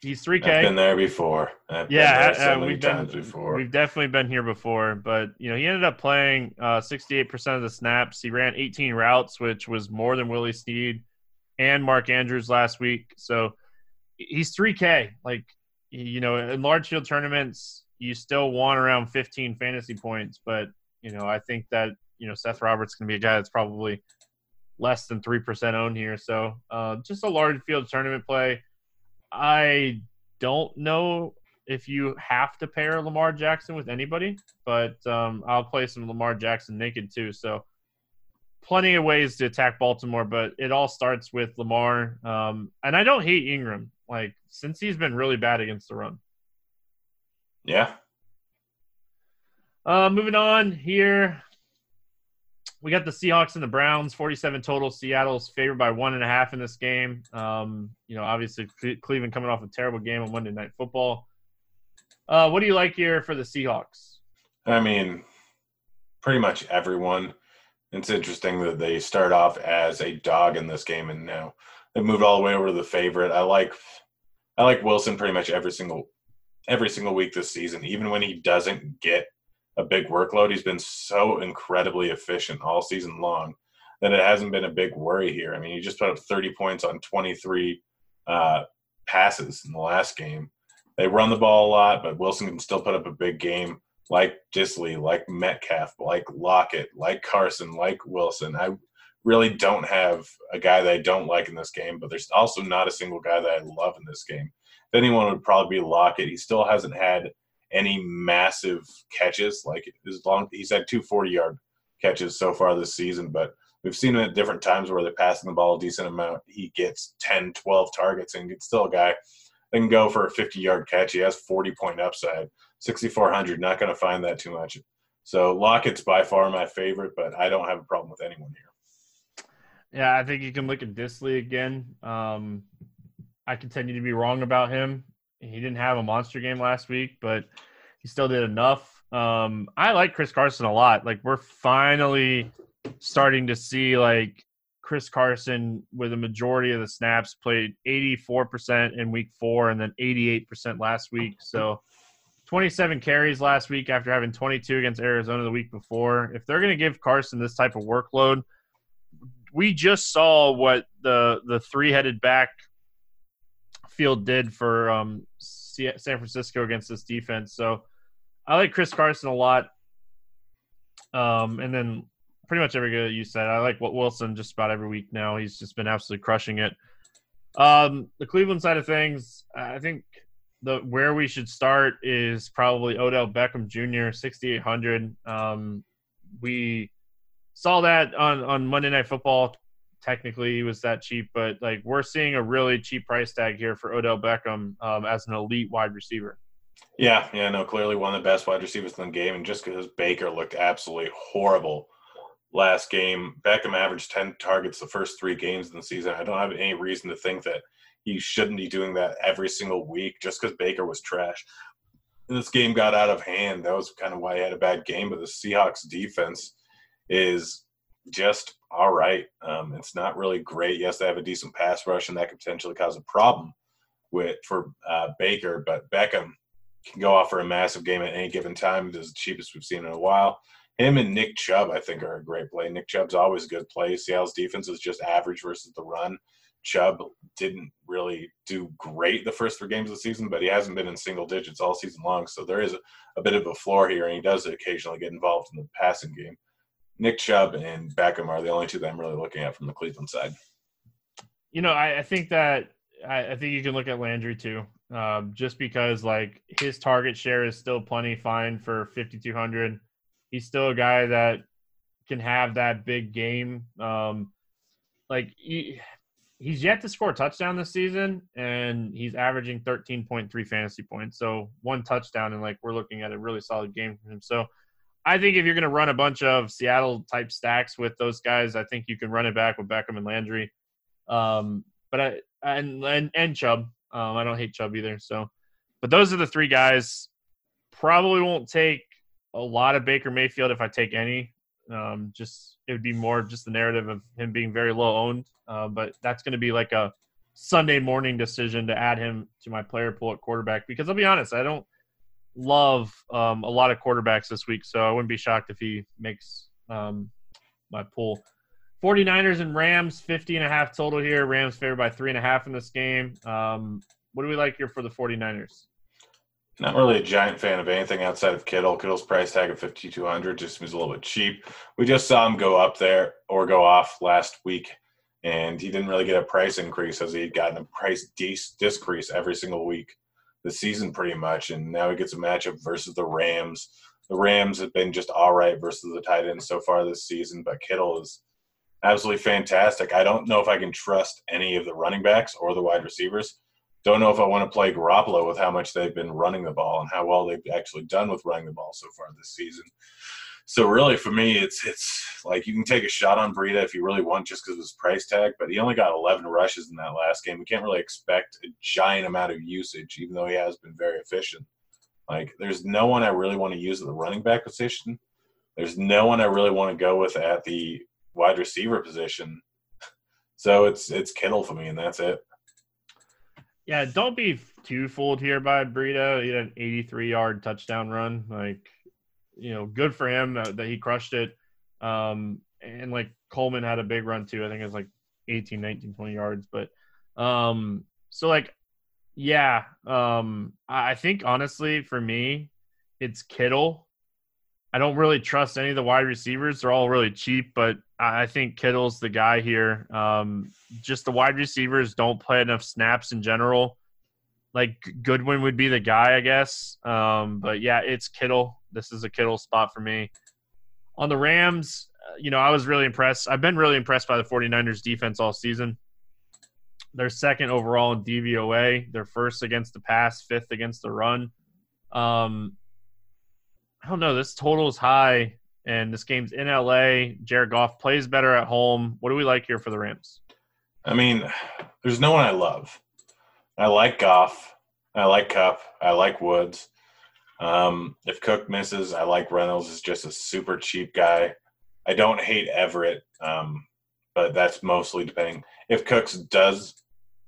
S1: He's three K.
S2: Been there before. I've
S1: yeah,
S2: so
S1: uh, we've been before. We've definitely been here before, but you know he ended up playing uh, sixty-eight percent of the snaps. He ran eighteen routes, which was more than Willie Snead and Mark Andrews last week. So he's three K. Like you know, in large field tournaments, you still want around fifteen fantasy points, but you know I think that you know Seth Roberts can be a guy that's probably less than three percent owned here. So uh, just a large field tournament play I don't know if you have to pair Lamar Jackson with anybody, but um, I'll play some Lamar Jackson naked too. So plenty of ways to attack Baltimore, but it all starts with Lamar. Um, and I don't hate Ingram, like since he's been really bad against the run.
S2: Yeah.
S1: Uh, moving on here, we got the Seahawks and the Browns, 47 total. Seattle's favored by one and a half in this game. Um, you know, obviously Cleveland coming off a terrible game on Monday Night Football. Uh, what do you like here for the Seahawks?
S2: I mean, pretty much everyone. It's interesting that they start off as a dog in this game, and now they moved all the way over to the favorite. I like, I like Wilson pretty much every single, every single week this season. Even when he doesn't get a big workload. He's been so incredibly efficient all season long that it hasn't been a big worry here. I mean, he just put up 30 points on 23 uh, passes in the last game. They run the ball a lot, but Wilson can still put up a big game like Dissly, like Metcalf, like Lockett, like Carson, like Wilson. I really don't have a guy that I don't like in this game, but there's also not a single guy that I love in this game. If anyone would probably be Lockett. He still hasn't had any massive catches. Like as long he's had two 40 yard catches so far this season, but we've seen him at different times where they're passing the ball a decent amount. He gets 10, 12 targets and it's still a guy that can go for a 50 yard catch. He has 40 point upside, 6,400. Not going to find that too much. So Lockett's by far my favorite, but I don't have a problem with anyone here.
S1: Yeah, I think you can look at Dissly again. Um, I continue to be wrong about him. He didn't have a monster game last week, but he still did enough. Um, I like Chris Carson a lot. Like we're finally starting to see like Chris Carson with a majority of the snaps played 84% in week four and then 88% last week. So 27 carries last week after having 22 against Arizona the week before. If they're going to give Carson this type of workload, we just saw what the the three headed back field did for um, San Francisco against this defense. So I like Chris Carson a lot. Um, and then pretty much every guy you said. I like what Wilson just about every week now. He's just been absolutely crushing it. Um, the Cleveland side of things, I think the where we should start is probably Odell Beckham Jr. 6800. Um, we saw that on on Monday Night Football. Technically, he was that cheap, but like we're seeing a really cheap price tag here for Odell Beckham um, as an elite wide receiver.
S2: Yeah, yeah, no, clearly one of the best wide receivers in the game, and just because Baker looked absolutely horrible last game, Beckham averaged ten targets the first three games in the season. I don't have any reason to think that he shouldn't be doing that every single week just because Baker was trash. This game got out of hand. That was kind of why he had a bad game. But the Seahawks defense is just all right. Um, it's not really great. Yes, they have a decent pass rush, and that could potentially cause a problem with for uh, Baker. But Beckham can go off for a massive game at any given time. It is the cheapest we've seen in a while. Him and Nick Chubb, I think, are a great play. Nick Chubb's always a good play. Seattle's defense is just average versus the run. Chubb didn't really do great the first three games of the season, but he hasn't been in single digits all season long. So there is a, a bit of a floor here, and he does occasionally get involved in the passing game. Nick Chubb and Beckham are the only two that I'm really looking at from the Cleveland side.
S1: You know, I, I think that I, I, think you can look at Landry too, um, just because like his target share is still plenty fine for 5,200. He's still a guy that can have that big game. Um, like he, he's yet to score a touchdown this season, and he's averaging 13.3 fantasy points. So one touchdown, and like we're looking at a really solid game from him. So I think if you're going to run a bunch of Seattle type stacks with those guys, I think you can run it back with Beckham and Landry. Um, but I and and, and Chubb. Um, I don't hate Chubb either. So, but those are the three guys. Probably won't take a lot of Baker Mayfield if I take any. Um, just it would be more just the narrative of him being very low owned. Uh, but that's going to be like a Sunday morning decision to add him to my player pool at quarterback because I'll be honest, I don't love um, a lot of quarterbacks this week, so I wouldn't be shocked if he makes um, my pool. 49ers and Rams, 50 and a half total here. Rams favored by three and a half in this game. Um, what do we like here for the 49ers?
S2: Not really a giant fan of anything outside of Kittle. Kittle's price tag of 5200 just seems a little bit cheap. We just saw him go up there or go off last week, and he didn't really get a price increase as he had gotten a price decrease every single week this season, pretty much. And now he gets a matchup versus the Rams. The Rams have been just all right versus the tight ends so far this season, but Kittle is absolutely fantastic. I don't know if I can trust any of the running backs or the wide receivers don't know if I want to play Garoppolo with how much they've been running the ball and how well they've actually done with running the ball so far this season. So really, for me, it's it's like you can take a shot on Breida if you really want, just because of his price tag. But he only got 11 rushes in that last game. We can't really expect a giant amount of usage, even though he has been very efficient. Like, there's no one I really want to use at the running back position. There's no one I really want to go with at the wide receiver position. So it's it's Kittle for me, and that's it.
S1: Yeah, don't be too fooled here by Breida. He had an 83 yard touchdown run. Like, you know, good for him that, that he crushed it. Um, and like Coleman had a big run too. I think it was like 18, 19, 20 yards. But um, so like, yeah, um, I think honestly for me, it's Kittle I don't really trust any of the wide receivers. They're all really cheap, but I think Kittle's the guy here. Um, just the wide receivers don't play enough snaps in general. Like Goodwin would be the guy, I guess. Um, but yeah, it's Kittle. This is a Kittle spot for me. On the Rams, uh, you know, I was really impressed. I've been really impressed by the 49ers defense all season. They're second overall in DVOA. They're first against the pass, fifth against the run. Um, I don't know. This total is high, and this game's in LA. Jared Goff plays better at home. What do we like here for the Rams?
S2: I mean, there's no one I love. I like Goff. I like Kupp. I like Woods. Um, if Cook misses, I like Reynolds. Is just a super cheap guy. I don't hate Everett, um, but that's mostly depending. If Cooks does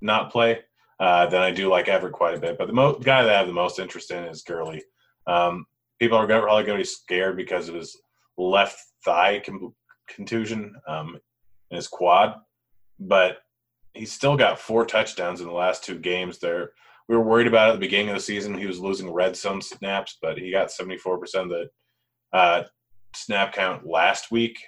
S2: not play, uh, then I do like Everett quite a bit. But the mo- guy that I have the most interest in is Gurley. Um, people are probably going to be scared because of his left thigh contusion um, his quad, but he's still got four touchdowns in the last two games. There, we were worried about at the beginning of the season. He was losing red zone snaps, but he got 74% of the uh, snap count last week.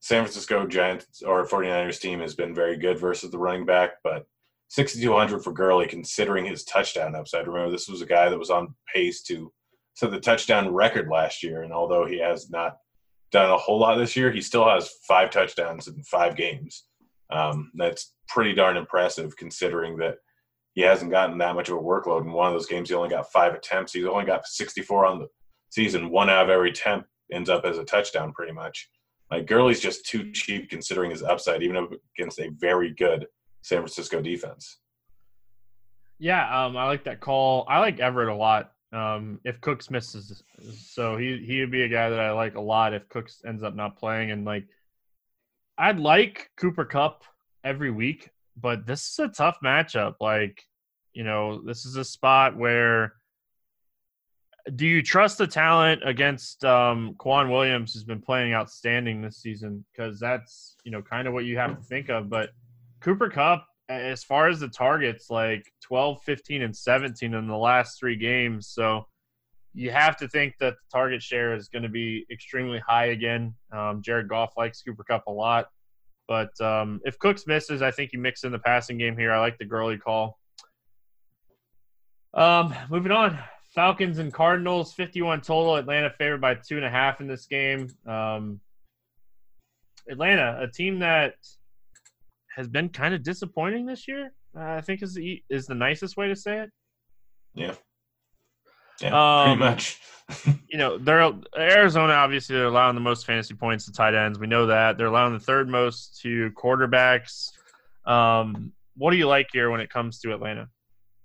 S2: San Francisco Giants or 49ers team has been very good versus the running back, but 6,200 for Gurley considering his touchdown upside. Remember, this was a guy that was on pace to set the touchdown record last year, and although he has not done a whole lot this year, he still has five touchdowns in five games. Um, that's pretty darn impressive considering that he hasn't gotten that much of a workload. In one of those games, he only got five attempts. He's only got 64 on the season. One out of every attempt ends up as a touchdown, pretty much. Like Gurley's just too cheap considering his upside, even against a very good San Francisco defense.
S1: Yeah, um, I like that call. I like Everett a lot. Um, if Cooks misses, so he he would be a guy that I like a lot if Cooks ends up not playing. And like, I'd like Cooper Kupp every week, but this is a tough matchup. Like, you know, this is a spot where do you trust the talent against um K'Waun Williams who's been playing outstanding this season? Because that's, you know, kind of what you have to think of. But Cooper Kupp, as far as the targets, like 12, 15, and 17 in the last three games. So you have to think that the target share is going to be extremely high again. Um, Jared Goff likes Cooper Kupp a lot. But um, if Cooks misses, I think you mix in the passing game here. I like the Gurley call. Um, moving on. Falcons and Cardinals, 51 total. Atlanta favored by two and a half in this game. Um, Atlanta, a team that has been kind of disappointing this year. Uh, I think is the is the nicest way to say it.
S2: Yeah. Yeah, um, pretty much. [LAUGHS]
S1: you know, they're Arizona. Obviously, they're allowing the most fantasy points to tight ends. We know that they're allowing the third most to quarterbacks. Um, what do you like here when it comes to Atlanta?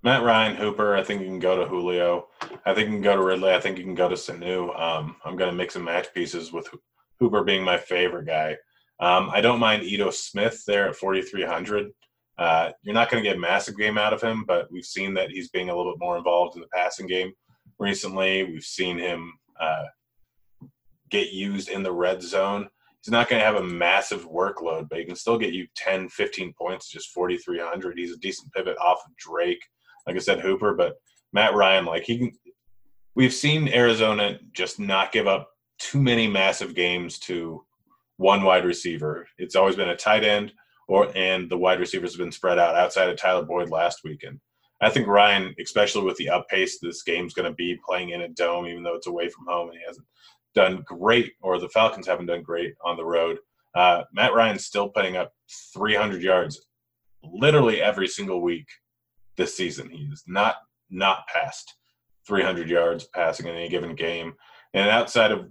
S2: Matt Ryan, Hooper. I think you can go to Julio. I think you can go to Ridley. I think you can go to Sanu. Um, I'm going to mix and match pieces with Hooper being my favorite guy. Um, I don't mind Ito Smith there at 4,300. Uh, you're not going to get a massive game out of him, but we've seen that he's being a little bit more involved in the passing game recently. We've seen him uh, get used in the red zone. He's not going to have a massive workload, but he can still get you 10, 15 points, just 4,300. He's a decent pivot off of Drake. Like I said, Hooper, but Matt Ryan, like he can. We've seen Arizona just not give up too many massive games to one wide receiver. It's always been a tight end, or and the wide receivers have been spread out outside of Tyler Boyd last weekend. I think Ryan, especially with the up pace this game's going to be playing in a dome, even though it's away from home and he hasn't done great, or the Falcons haven't done great on the road. Uh, Matt Ryan's still putting up 300 yards literally every single week this season. He's not not past 300 yards passing in any given game, and outside of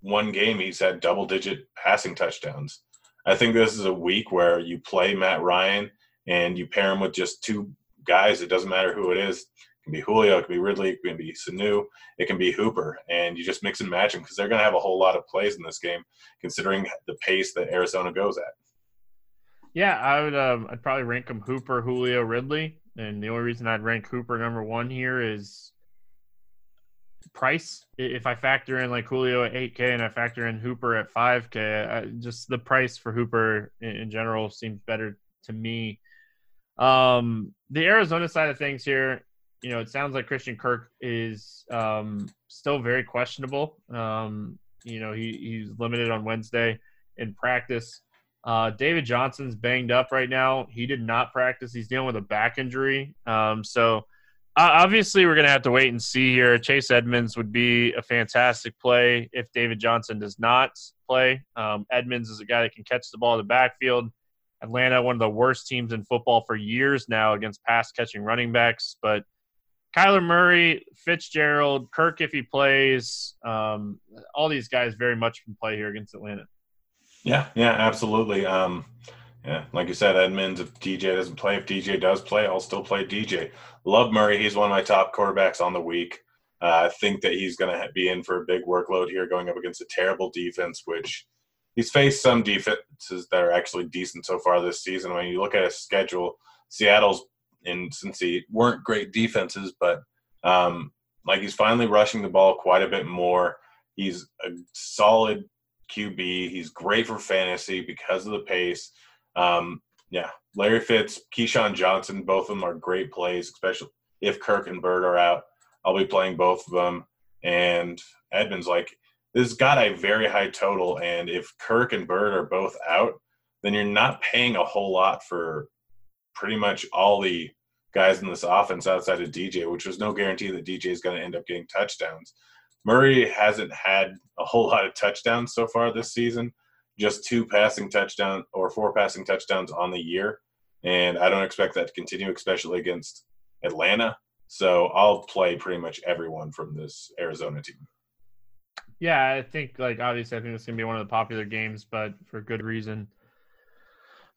S2: one game, he's had double digit passing touchdowns. I think this is a week where you play Matt Ryan and you pair him with just two guys. It doesn't matter who it is. It can be Julio, it can be Ridley, it can be Sanu, it can be Hooper, and you just mix and match them because they're going to have a whole lot of plays in this game, considering the pace that Arizona goes at.
S1: Yeah, I would. Um, I'd probably rank them Hooper, Julio, Ridley, and the only reason I'd rank Hooper number one here is price. If I factor in like Julio at 8K and I factor in Hooper at 5K, I, just the price for Hooper in, in general seems better to me um, the Arizona side of things here, you know, it sounds like Christian Kirk is um, still very questionable. Um, you know, he, he's limited on Wednesday in practice. Uh, David Johnson's banged up right now. He did not practice. He's dealing with a back injury. Um, so uh, obviously, we're going to have to wait and see here. Chase Edmonds would be a fantastic play if David Johnson does not play. Um, Edmonds is a guy that can catch the ball in the backfield. Atlanta, one of the worst teams in football for years now against pass catching running backs. But Kyler Murray, Fitzgerald, Kirk, if he plays, um, all these guys very much can play here against Atlanta.
S2: Yeah, yeah, absolutely. Um, yeah, like you said, Edmonds, if DJ doesn't play, if DJ does play, I'll still play DJ. Love Murray. He's one of my top quarterbacks on the week. Uh, I think that he's going to be in for a big workload here going up against a terrible defense, which – he's faced some defenses that are actually decent so far this season. When you look at his schedule, Seattle's and Cincy weren't great defenses, but um, like he's finally rushing the ball quite a bit more. He's a solid QB. He's great for fantasy because of the pace. Um, yeah, Larry Fitz, KeeSean Johnson, both of them are great plays, especially if Kirk and Byrd are out. I'll be playing both of them. And Edmonds, like, this got a very high total. And if Kirk and Byrd are both out, then you're not paying a whole lot for pretty much all the guys in this offense outside of DJ, which was no guarantee that DJ is going to end up getting touchdowns. Murray hasn't had a whole lot of touchdowns so far this season, just two passing touchdowns or four passing touchdowns on the year. And I don't expect that to continue, especially against Atlanta. So I'll play pretty much everyone from this Arizona team.
S1: Yeah, I think like obviously I think it's gonna be one of the popular games, but for good reason.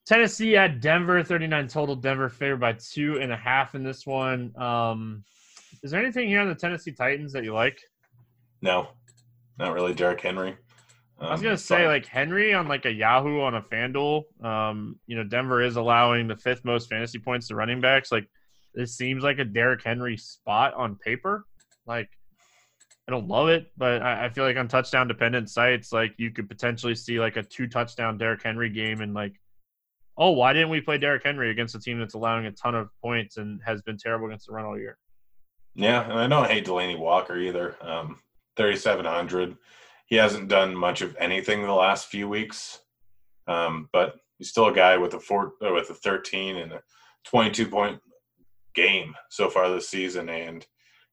S1: Tennessee at Denver, 39 total. Denver favored by two and a half in this one. Um, is there anything here on the Tennessee Titans that you like?
S2: No, not really. Derrick Henry.
S1: Um, I was gonna um, say like Henry on like a Yahoo on a FanDuel. Um, you know, Denver is allowing the fifth most fantasy points to running backs. Like this seems like a Derrick Henry spot on paper. Like I don't love it, but I, I feel like on touchdown dependent sites, like you could potentially see like a two touchdown Derrick Henry game and like oh, why didn't we play Derrick Henry against a team that's allowing a ton of points and has been terrible against the run all year?
S2: Yeah, and I don't hate Delanie Walker either. Um, 3,700. He hasn't done much of anything the last few weeks, um, but he's still a guy with a four uh, with a 13 and a 22 point game so far this season, and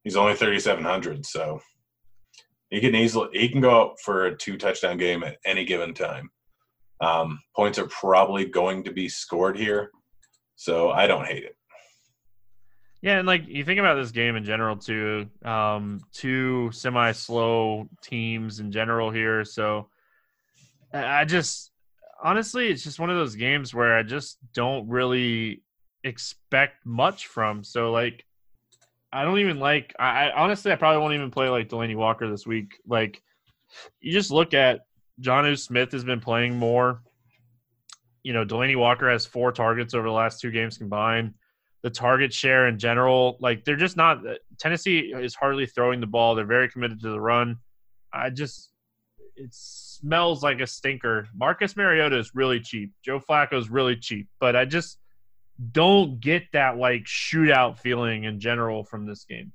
S2: he's only 3,700. So he can easily he can go out for a two touchdown game at any given time. Um, points are probably going to be scored here, so I don't hate it.
S1: Yeah, and like you think about this game in general too, um, two semi-slow teams in general here. So I just honestly, it's just one of those games where I just don't really expect much from. So like, I don't even like. I, honestly, I probably won't even play like Delanie Walker this week. Like, you just look at Jonnu Smith has been playing more. You know, Delanie Walker has four targets over the last two games combined. The target share in general, like they're just not. Tennessee is hardly throwing the ball. They're very committed to the run. I just, it smells like a stinker. Marcus Mariota is really cheap. Joe Flacco is really cheap, but I just don't get that like shootout feeling in general from this game.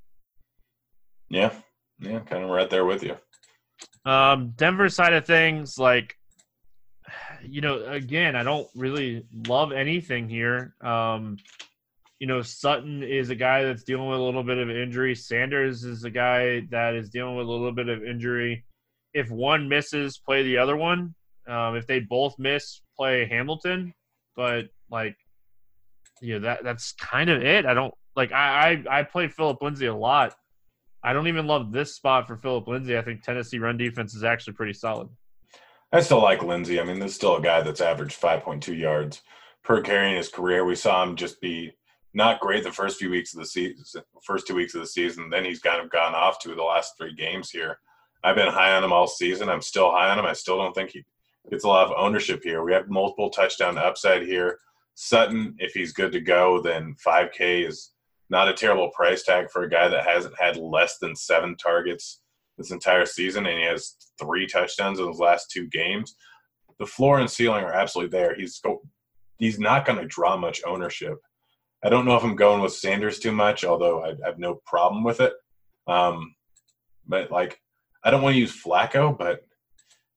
S2: Yeah, yeah, kind of right there with you.
S1: Um, Denver side of things, like, you know, again, I don't really love anything here. Um, you know, Sutton is a guy that's dealing with a little bit of injury. Sanders is a guy that is dealing with a little bit of injury. If one misses, play the other one. Um, if they both miss, play Hamilton. But like, you know, that that's kind of it. I don't like. I I, I play Philip Lindsay a lot. I don't even love this spot for Philip Lindsay. I think Tennessee run defense is actually pretty solid.
S2: I still like Lindsay. I mean, this is still a guy that's averaged 5.2 yards per carry in his career. We saw him just be not great the first few weeks of the season, first two weeks of the season. Then he's kind of gone off to the last three games here. I've been high on him all season. I'm still high on him. I still don't think he gets a lot of ownership here. We have multiple touchdown upside here. Sutton, if he's good to go, then 5K is not a terrible price tag for a guy that hasn't had less than seven targets this entire season, and he has three touchdowns in his last two games. The floor and ceiling are absolutely there. He's go, he's not going to draw much ownership. I don't know if I'm going with Sanders too much, although I, have no problem with it. Um, but like, I don't want to use Flacco, but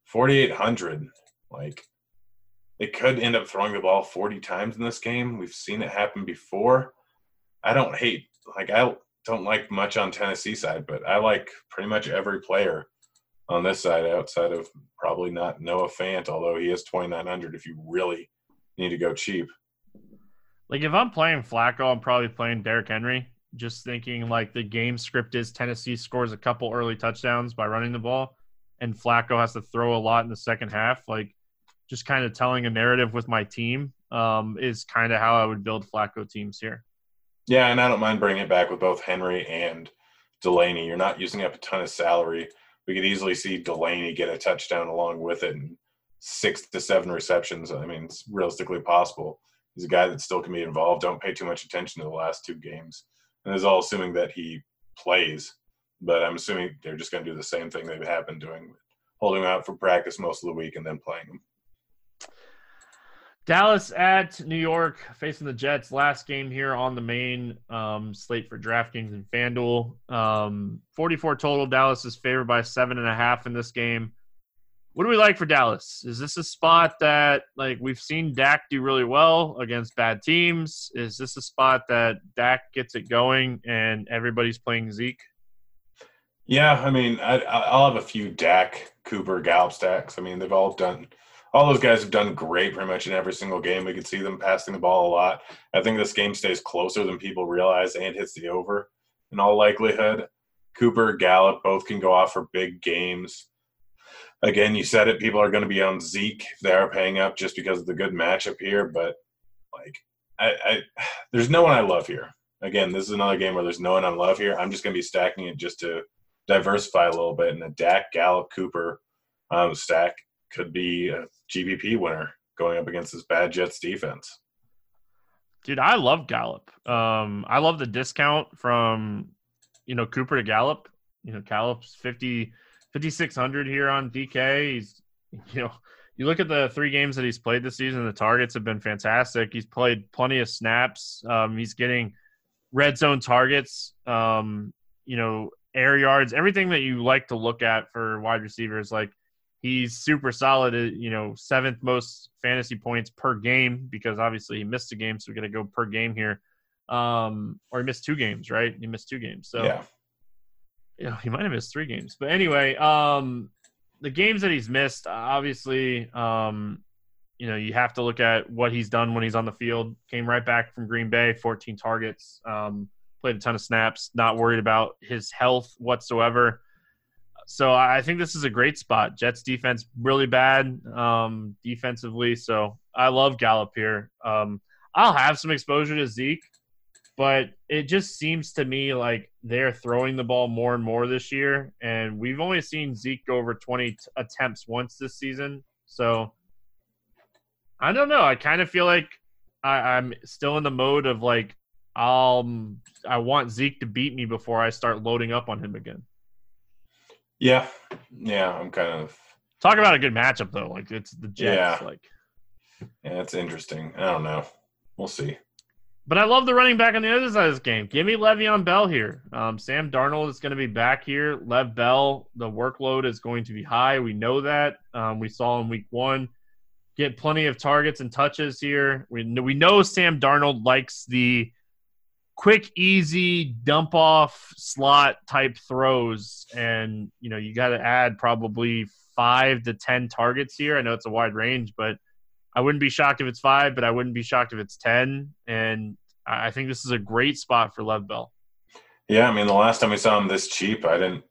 S2: 4,800, like, they could end up throwing the ball 40 times in this game. We've seen it happen before. I don't hate like I don't like much on Tennessee side, but I like pretty much every player on this side outside of probably not Noah Fant, although he is twenty nine hundred if you really need to go cheap.
S1: Like if I'm playing Flacco, I'm probably playing Derrick Henry. Just thinking like the game script is Tennessee scores a couple early touchdowns by running the ball, and Flacco has to throw a lot in the second half. Like just kind of telling a narrative with my team um, is kind of how I would build Flacco teams here.
S2: Yeah, and I don't mind bringing it back with both Henry and Delanie. You're not using up a ton of salary. We could easily see Delanie get a touchdown along with it and six to seven receptions. I mean, it's realistically possible. He's a guy that still can be involved. Don't pay too much attention to the last two games. And it's all assuming that he plays. But I'm assuming they're just going to do the same thing they have been doing, holding him out for practice most of the week and then playing him.
S1: Dallas at New York facing the Jets. Last game here on the main um, slate for DraftKings and FanDuel. Um, 44 total. Dallas is favored by seven and a half in this game. What do we like for Dallas? Is this a spot that like we've seen Dak do really well against bad teams? Is this a spot that Dak gets it going and everybody's playing Zeke?
S2: Yeah, I mean, I, I'll have a few Dak, Cooper, Gallup stacks. I mean, they've all done all those guys have done great pretty much in every single game. We can see them passing the ball a lot. I think this game stays closer than people realize and hits the over in all likelihood. Cooper, Gallup both can go off for big games. Again, you said it. People are going to be on Zeke they are paying up just because of the good matchup here. But like, I, I [SIGHS] there's no one I love here. Again, this is another game where there's no one I love here. I'm just going to be stacking it just to diversify a little bit. And a Dak, Gallup, Cooper um, stack could be a GPP winner going up against this bad Jets defense.
S1: Dude, I love Gallup. Um, I love the discount from you know Cooper to Gallup. You know, Gallup's 50 5600 here on DK. He's you know, you look at the three games that he's played this season, the targets have been fantastic. He's played plenty of snaps. Um, he's getting red zone targets, um, you know, air yards, everything that you like to look at for wide receivers. Like He's super solid, uh, you know, seventh most fantasy points per game because obviously he missed a game, so we're gonna go per game here. Um, or he missed two games, right? He missed two games, so yeah, yeah, he might have missed three games. But anyway, um, the games that he's missed, obviously, um, you know, you have to look at what he's done when he's on the field. Came right back from Green Bay, 14 targets, um, played a ton of snaps, not worried about his health whatsoever. So I think this is a great spot. Jets defense really bad um, defensively, so I love Gallup here. Um, I'll have some exposure to Zeke, but it just seems to me like they're throwing the ball more and more this year, and we've only seen Zeke go over 20 t- attempts once this season. So I don't know. I kind of feel like I, I'm still in the mode of like um I want Zeke to beat me before I start loading up on him again.
S2: Yeah, yeah, I'm kind of
S1: talk about a good matchup though. Like it's the Jets. Yeah. Like,
S2: yeah, it's interesting. I don't know. We'll see.
S1: But I love the running back on the other side of this game. Give me Le'Veon Bell here. Um, Sam Darnold is going to be back here. Lev Bell, the workload is going to be high. We know that. Um, we saw in week one. Get plenty of targets and touches here. We we know Sam Darnold likes the quick, easy dump off slot type throws, and you know you got to add probably five to ten targets here. I know it's a wide range, but I wouldn't be shocked if it's five, but I wouldn't be shocked if it's ten. And I think this is a great spot for Lev Bell.
S2: Yeah, I mean the last time we saw him this cheap, I didn't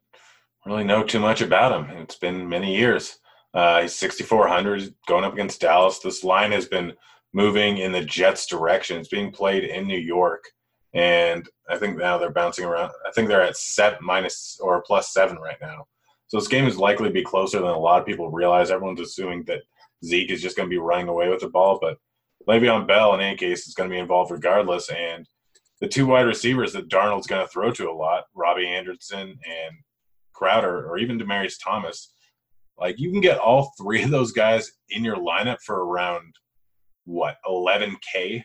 S2: really know too much about him. It's been many years. Uh, he's 6,400 going up against Dallas. This line has been moving in the Jets' direction. It's being played in New York and I think now they're bouncing around. I think they're at seven minus or plus seven right now. So this game is likely to be closer than a lot of people realize. Everyone's assuming that Zeke is just going to be running away with the ball, but Le'Veon Bell in any case is going to be involved regardless. And the two wide receivers that Darnold's going to throw to a lot, Robbie Anderson and Crowder, or even Demaryius Thomas, like you can get all three of those guys in your lineup for around what 11k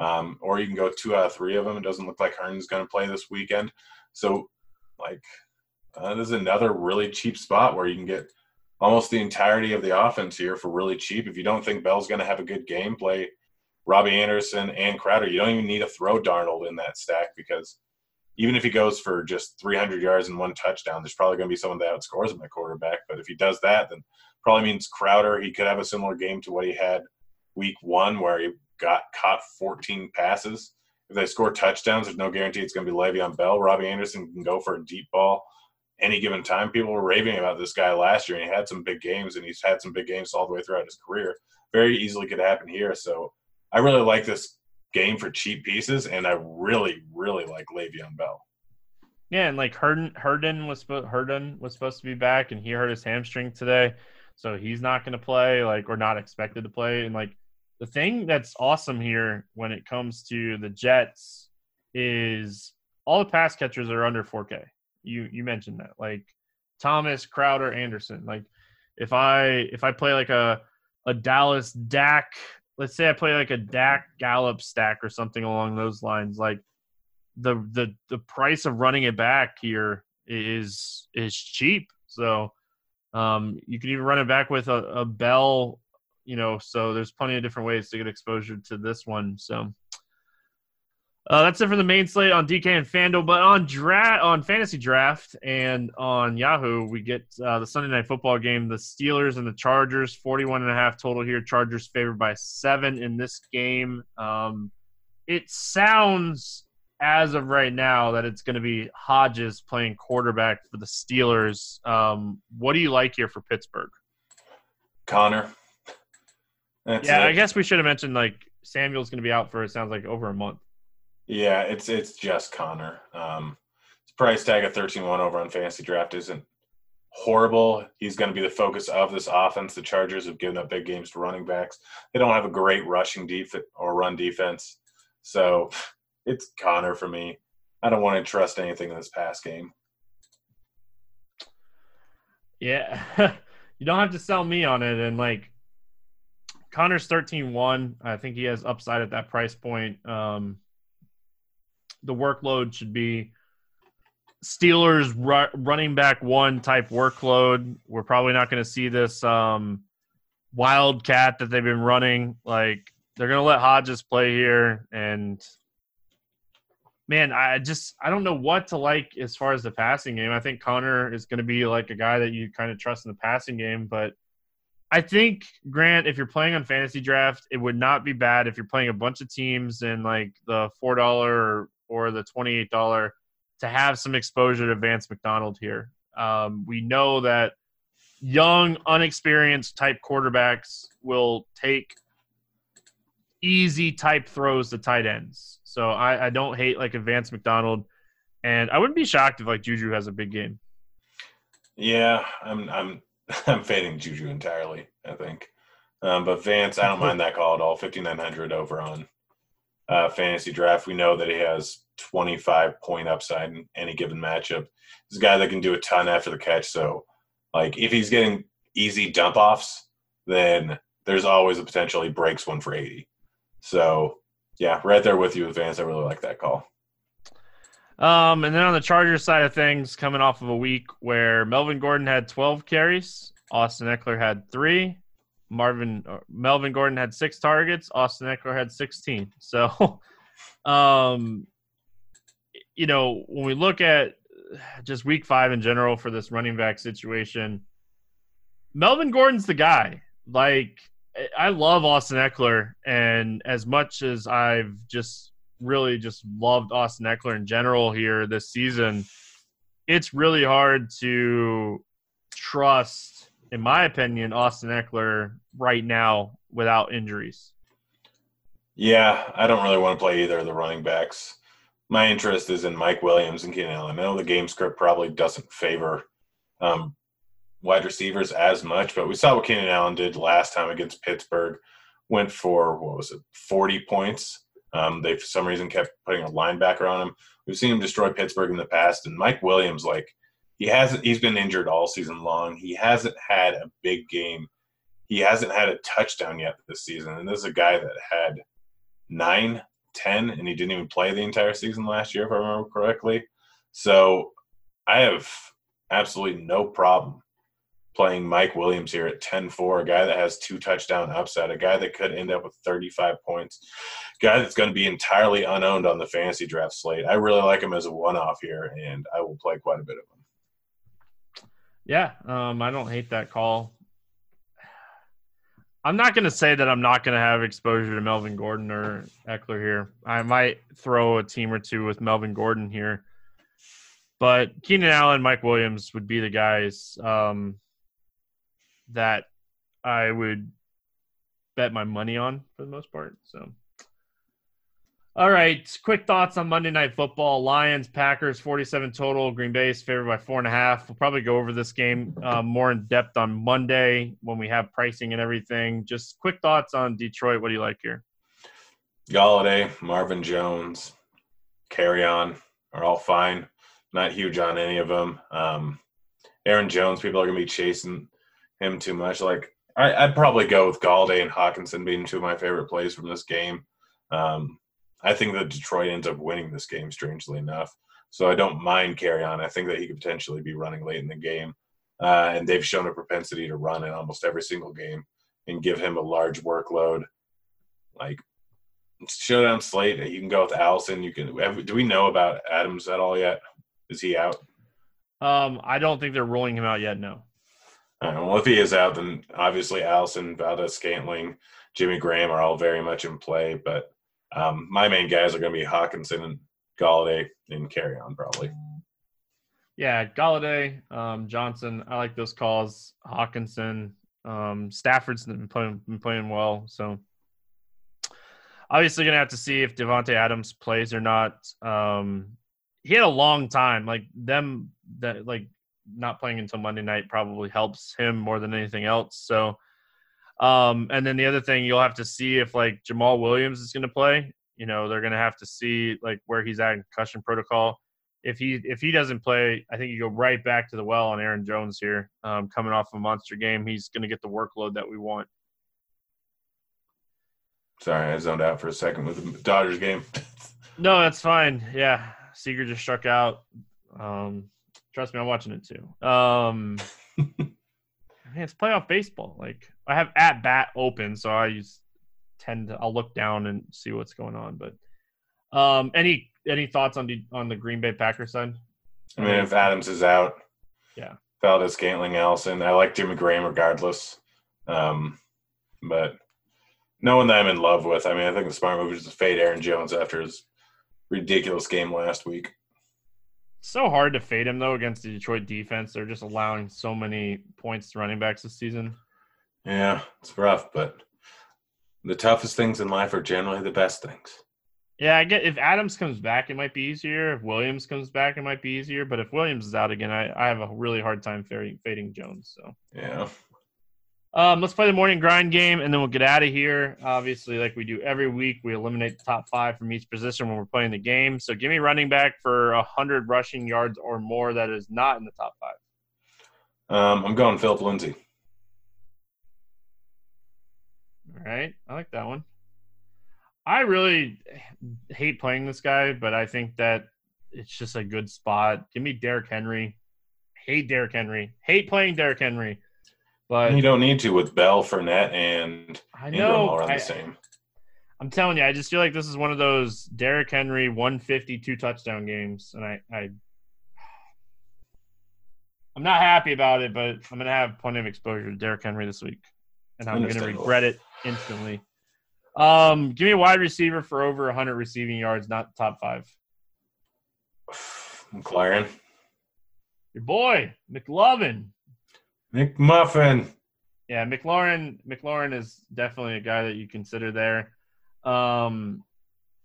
S2: um, or you can go two out of three of them. It doesn't look like Herndon's going to play this weekend. So, like, this is another really cheap spot where you can get almost the entirety of the offense here for really cheap. If you don't think Bell's going to have a good game, play Robbie Anderson and Crowder. You don't even need to throw Darnold in that stack because even if he goes for just 300 yards and one touchdown, there's probably going to be someone that outscores him at quarterback. But if he does that, then probably means Crowder. He could have a similar game to what he had week one, where he got caught 14 passes. If they score touchdowns, there's no guarantee it's going to be Le'Veon Bell. Robbie Anderson can go for a deep ball any given time. People were raving about this guy last year, and he had some big games, and he's had some big games all the way throughout his career. Very easily could happen here. So I really like this game for cheap pieces, and I really, really like Le'Veon Bell.
S1: Yeah, and like Herndon, Herndon was Herndon was supposed to be back, and he hurt his hamstring today, so he's not going to play, like or not expected to play. And like the thing that's awesome here when it comes to the Jets is all the pass catchers are under 4K. You you mentioned that, like Thomas, Crowder, Anderson. Like if I if I play like a a Dallas Dak let's say I play like a Dak Gallup stack or something along those lines, like the the the price of running it back here is is cheap. So um, you can even run it back with a, a Bell, you know. So there's plenty of different ways to get exposure to this one. So uh, that's it for the main slate on DK and FanDuel. But on draft, on fantasy draft, and on Yahoo, we get uh, the Sunday night football game: the Steelers and the Chargers. Forty-one and a half total here. Chargers favored by seven in this game. Um, it sounds as of right now that it's going to be Hodges playing quarterback for the Steelers. Um, what do you like here for Pittsburgh?
S2: Conner. That's
S1: yeah,
S2: it.
S1: I guess we should have mentioned like Samuel's going to be out for it sounds like over a month.
S2: Yeah, it's it's just Conner. Um, his price tag of 13-1 over on fantasy draft isn't horrible. He's going to be the focus of this offense. The Chargers have given up big games to running backs. They don't have a great rushing defense or run defense, so it's Conner for me. I don't want to trust anything in this pass game.
S1: Yeah, [LAUGHS] you don't have to sell me on it. And like Conner's 13-1. I think he has upside at that price point. Um, the workload should be Steelers ru- running back one type workload. We're probably not going to see this um, wildcat that they've been running. Like they're going to let Hodges play here, and man, I just I don't know what to like as far as the passing game. I think Conner is going to be like a guy that you kind of trust in the passing game, but I think Grant, if you're playing on fantasy draft, it would not be bad if you're playing a bunch of teams in like the four dollar or the twenty-eight dollar to have some exposure to Vance McDonald here. Um, we know that young, unexperienced type quarterbacks will take easy type throws to tight ends. So I, I don't hate like Vance McDonald, and I wouldn't be shocked if like Juju has a big game.
S2: Yeah, I'm I'm [LAUGHS] I'm fading Juju entirely. I think, um, but Vance, I don't [LAUGHS] mind that call at all. Fifty nine hundred over on uh, fantasy draft. We know that he has 25 point upside in any given matchup. He's a guy that can do a ton after the catch. So, like, if he's getting easy dump offs, then there's always a potential he breaks one for 80. So, yeah, right there with you with Vance. I really like that call.
S1: Um, and then on the Chargers side of things, coming off of a week where Melvin Gordon had 12 carries, Austin Ekeler had three, Marvin uh, Melvin Gordon had six targets. Austin Ekeler had 16. So, [LAUGHS] um, you know, when we look at just week five in general for this running back situation, Melvin Gordon's the guy. Like, I love Austin Ekeler, and as much as I've just really just loved Austin Ekeler in general here this season, it's really hard to trust in my opinion, Austin Ekeler right now without injuries.
S2: Yeah, I don't really want to play either of the running backs. My interest is in Mike Williams and Keenan Allen. I know the game script probably doesn't favor um, wide receivers as much, but we saw what Keenan Allen did last time against Pittsburgh. Went for what was it, forty points. Um, they for some reason kept putting a linebacker on him. We've seen him destroy Pittsburgh in the past, and Mike Williams, like he hasn't he's been injured all season long. He hasn't had a big game. He hasn't had a touchdown yet this season. And this is a guy that had nine, ten, and he didn't even play the entire season last year, if I remember correctly. So I have absolutely no problem playing Mike Williams here at 10-4, a guy that has two touchdown upside, a guy that could end up with 35 points, a guy that's going to be entirely unowned on the fantasy draft slate. I really like him as a one-off here, and I will play quite a bit of him.
S1: Yeah, um, I don't hate that call. I'm not going to say that I'm not going to have exposure to Melvin Gordon or Ekeler here. I might throw a team or two with Melvin Gordon here, but Keenan Allen, Mike Williams would be the guys um, that I would bet my money on for the most part. So all right, quick thoughts on Monday Night Football. Lions, Packers, 47 total. Green Bay is favored by four and a half. We'll probably go over this game uh, more in depth on Monday when we have pricing and everything. Just quick thoughts on Detroit. What do you like here?
S2: Golladay, Marvin Jones, Kerryon are all fine. Not huge on any of them. Um, Aaron Jones, people are going to be chasing him too much. Like, I, would probably go with Golladay and Hockenson being two of my favorite plays from this game. Um, I think that Detroit ends up winning this game, strangely enough. So I don't mind Kerryon. I think that he could potentially be running late in the game. Uh, and they've shown a propensity to run in almost every single game and give him a large workload. Like showdown slate, you can go with Allison. You can. Do we know about Adams at all yet? Is he out?
S1: Um, I don't think they're ruling him out yet. No.
S2: Well, if he is out, then obviously Allison, Valdes-Scantling, Jimmy Graham are all very much in play. But um, my main guys are going to be Hockenson and Golladay and Kerryon probably.
S1: Yeah, Golladay, um, Johnson. I like those calls. Hockenson, um, Stafford's been playing, been playing well, so obviously gonna have to see if Davante Adams plays or not. Um, he had a long time. Like them that like not playing until Monday night probably helps him more than anything else. So, um, and then the other thing you'll have to see if like Jamaal Williams is going to play. You know, they're going to have to see like where he's at in concussion protocol. If he if he doesn't play, I think you go right back to the well on Aaron Jones here, um, coming off a monster game. He's going to get the workload that we want.
S2: Sorry, I zoned out for a second with the Dodgers game. [LAUGHS]
S1: no, that's fine. Yeah, Seager just struck out. Um, trust me, I'm watching it too. Um, [LAUGHS] man, it's playoff baseball. Like I have at bat open, so I use tend to I'll look down and see what's going on. But um, any any thoughts on the on the Green Bay Packers side?
S2: I mean, if Adams is out,
S1: yeah,
S2: Valdes-Scantling, Allison. I like Jimmy Graham regardless. Um, but no one that I'm in love with. I mean, I think the smart move is to fade Aaron Jones after his ridiculous game last week.
S1: So hard to fade him though against the Detroit defense. They're just allowing so many points to running backs this season.
S2: Yeah, it's rough, but the toughest things in life are generally the best things.
S1: Yeah, I get if Adams comes back, it might be easier. If Williams comes back, it might be easier. But if Williams is out again, I, I have a really hard time fading, fading Jones. So
S2: yeah,
S1: um, let's play the morning grind game, and then we'll get out of here. Obviously, like we do every week, we eliminate the top five from each position when we're playing the game. So, give me running back for hundred rushing yards or more that is not in the top five.
S2: Um, I'm going Philip Lindsay.
S1: All right, I like that one. I really hate playing this guy, but I think that it's just a good spot. Give me Derrick Henry. Hate Derrick Henry. Hate playing Derrick Henry. But
S2: you don't need to with Bell, Fournette, and
S1: I know all around I, the same. I'm telling you, I just feel like this is one of those Derrick Henry 152 touchdown games, and I, I I'm not happy about it, but I'm gonna have plenty of exposure to Derrick Henry this week, and I'm gonna regret it instantly. Um, give me a wide receiver for over 100 receiving yards, not top five. [SIGHS]
S2: McLaurin.
S1: Your boy, McLovin.
S2: McMuffin.
S1: Yeah, McLaurin. McLaurin is definitely a guy that you consider there. Um,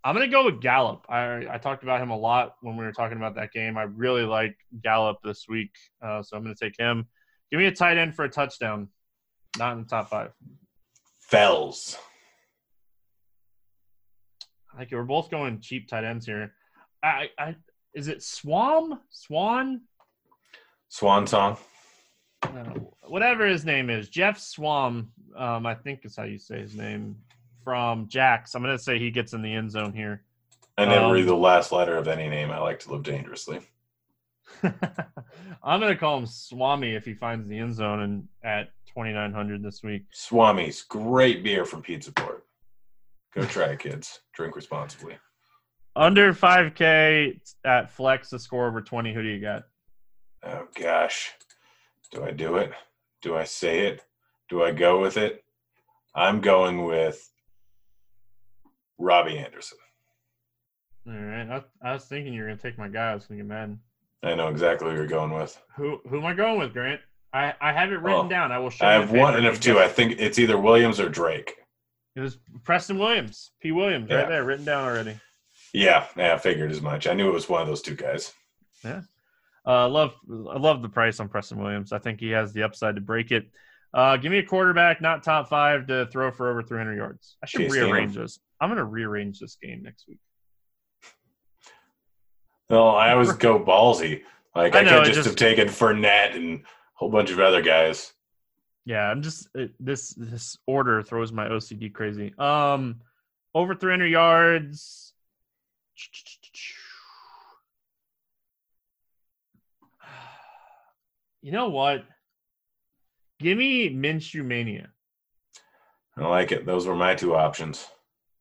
S1: I'm gonna go with Gallup. I I talked about him a lot when we were talking about that game. I really like Gallup this week, uh, so I'm gonna take him. Give me a tight end for a touchdown. Not in the top five.
S2: Fells.
S1: I like. We're both going cheap tight ends here. I I is it Swam Swan?
S2: Swan song.
S1: Uh, whatever his name is, Geoff Swam, um, I think is how you say his name, from Jax. I'm going to say he gets in the end zone here.
S2: I never um, read the last letter of any name. I like to live dangerously. [LAUGHS]
S1: I'm going to call him Swami if he finds the end zone and at 2900 this week.
S2: Swami's great beer from Pizza Port. Go [LAUGHS] try it, kids. Drink responsibly.
S1: Under 5K at flex, a score over 20. Who do you got?
S2: Oh gosh. Do I do it? Do I say it? Do I go with it? I'm going with Robby Anderson.
S1: All right. I, I was thinking you were going to take my guy. I was going to get mad.
S2: I know exactly who you're going with.
S1: Who who am I going with, Grant? I, I have it written oh, down. I will show you.
S2: I have one and of two. I think it's either Williams or Drake.
S1: It was Preston Williams, P. Williams, yeah. right there, written down already.
S2: Yeah, yeah, I figured as much. I knew it was one of those two guys.
S1: Yeah. Uh, love, I love the price on Preston Williams. I think he has the upside to break it. Uh, give me a quarterback, not top five, to throw for over 300 yards. I should rearrange this. I'm going to rearrange this game next week.
S2: Well, I always [LAUGHS] go ballsy. Like I, I know, could just, just have taken Fournette and a whole bunch of other guys.
S1: Yeah, I'm just it, this this order throws my OCD crazy. Um, over 300 yards. You know what? Give me Minshew Mania.
S2: I like it. Those were my two options.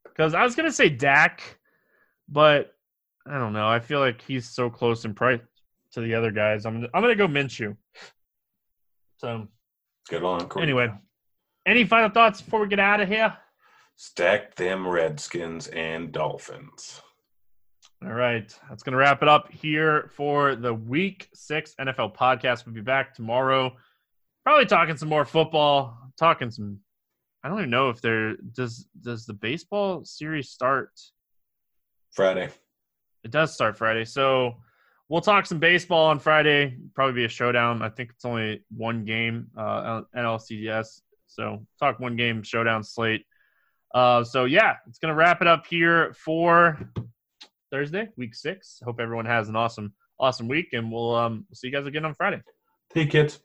S1: Because I was gonna say Dak, but I don't know. I feel like he's so close in price to the other guys. I'm I'm gonna go Minshew. So
S2: Good on. Corey.
S1: anyway, any final thoughts before we get out of here?
S2: stack them Redskins and Dolphins.
S1: All right. That's going to wrap it up here for the week six NFL podcast. We'll be back tomorrow. Probably talking some more football, talking some. I don't even know if there does does the baseball series start.
S2: Friday.
S1: It does start Friday, so we'll talk some baseball on Friday. Probably be a showdown. I think it's only one game, uh, NLCS. So talk one game showdown slate. Uh, so yeah, it's gonna wrap it up here for Thursday, week six. Hope everyone has an awesome, awesome week, and we'll um see you guys again on Friday.
S2: Take kids.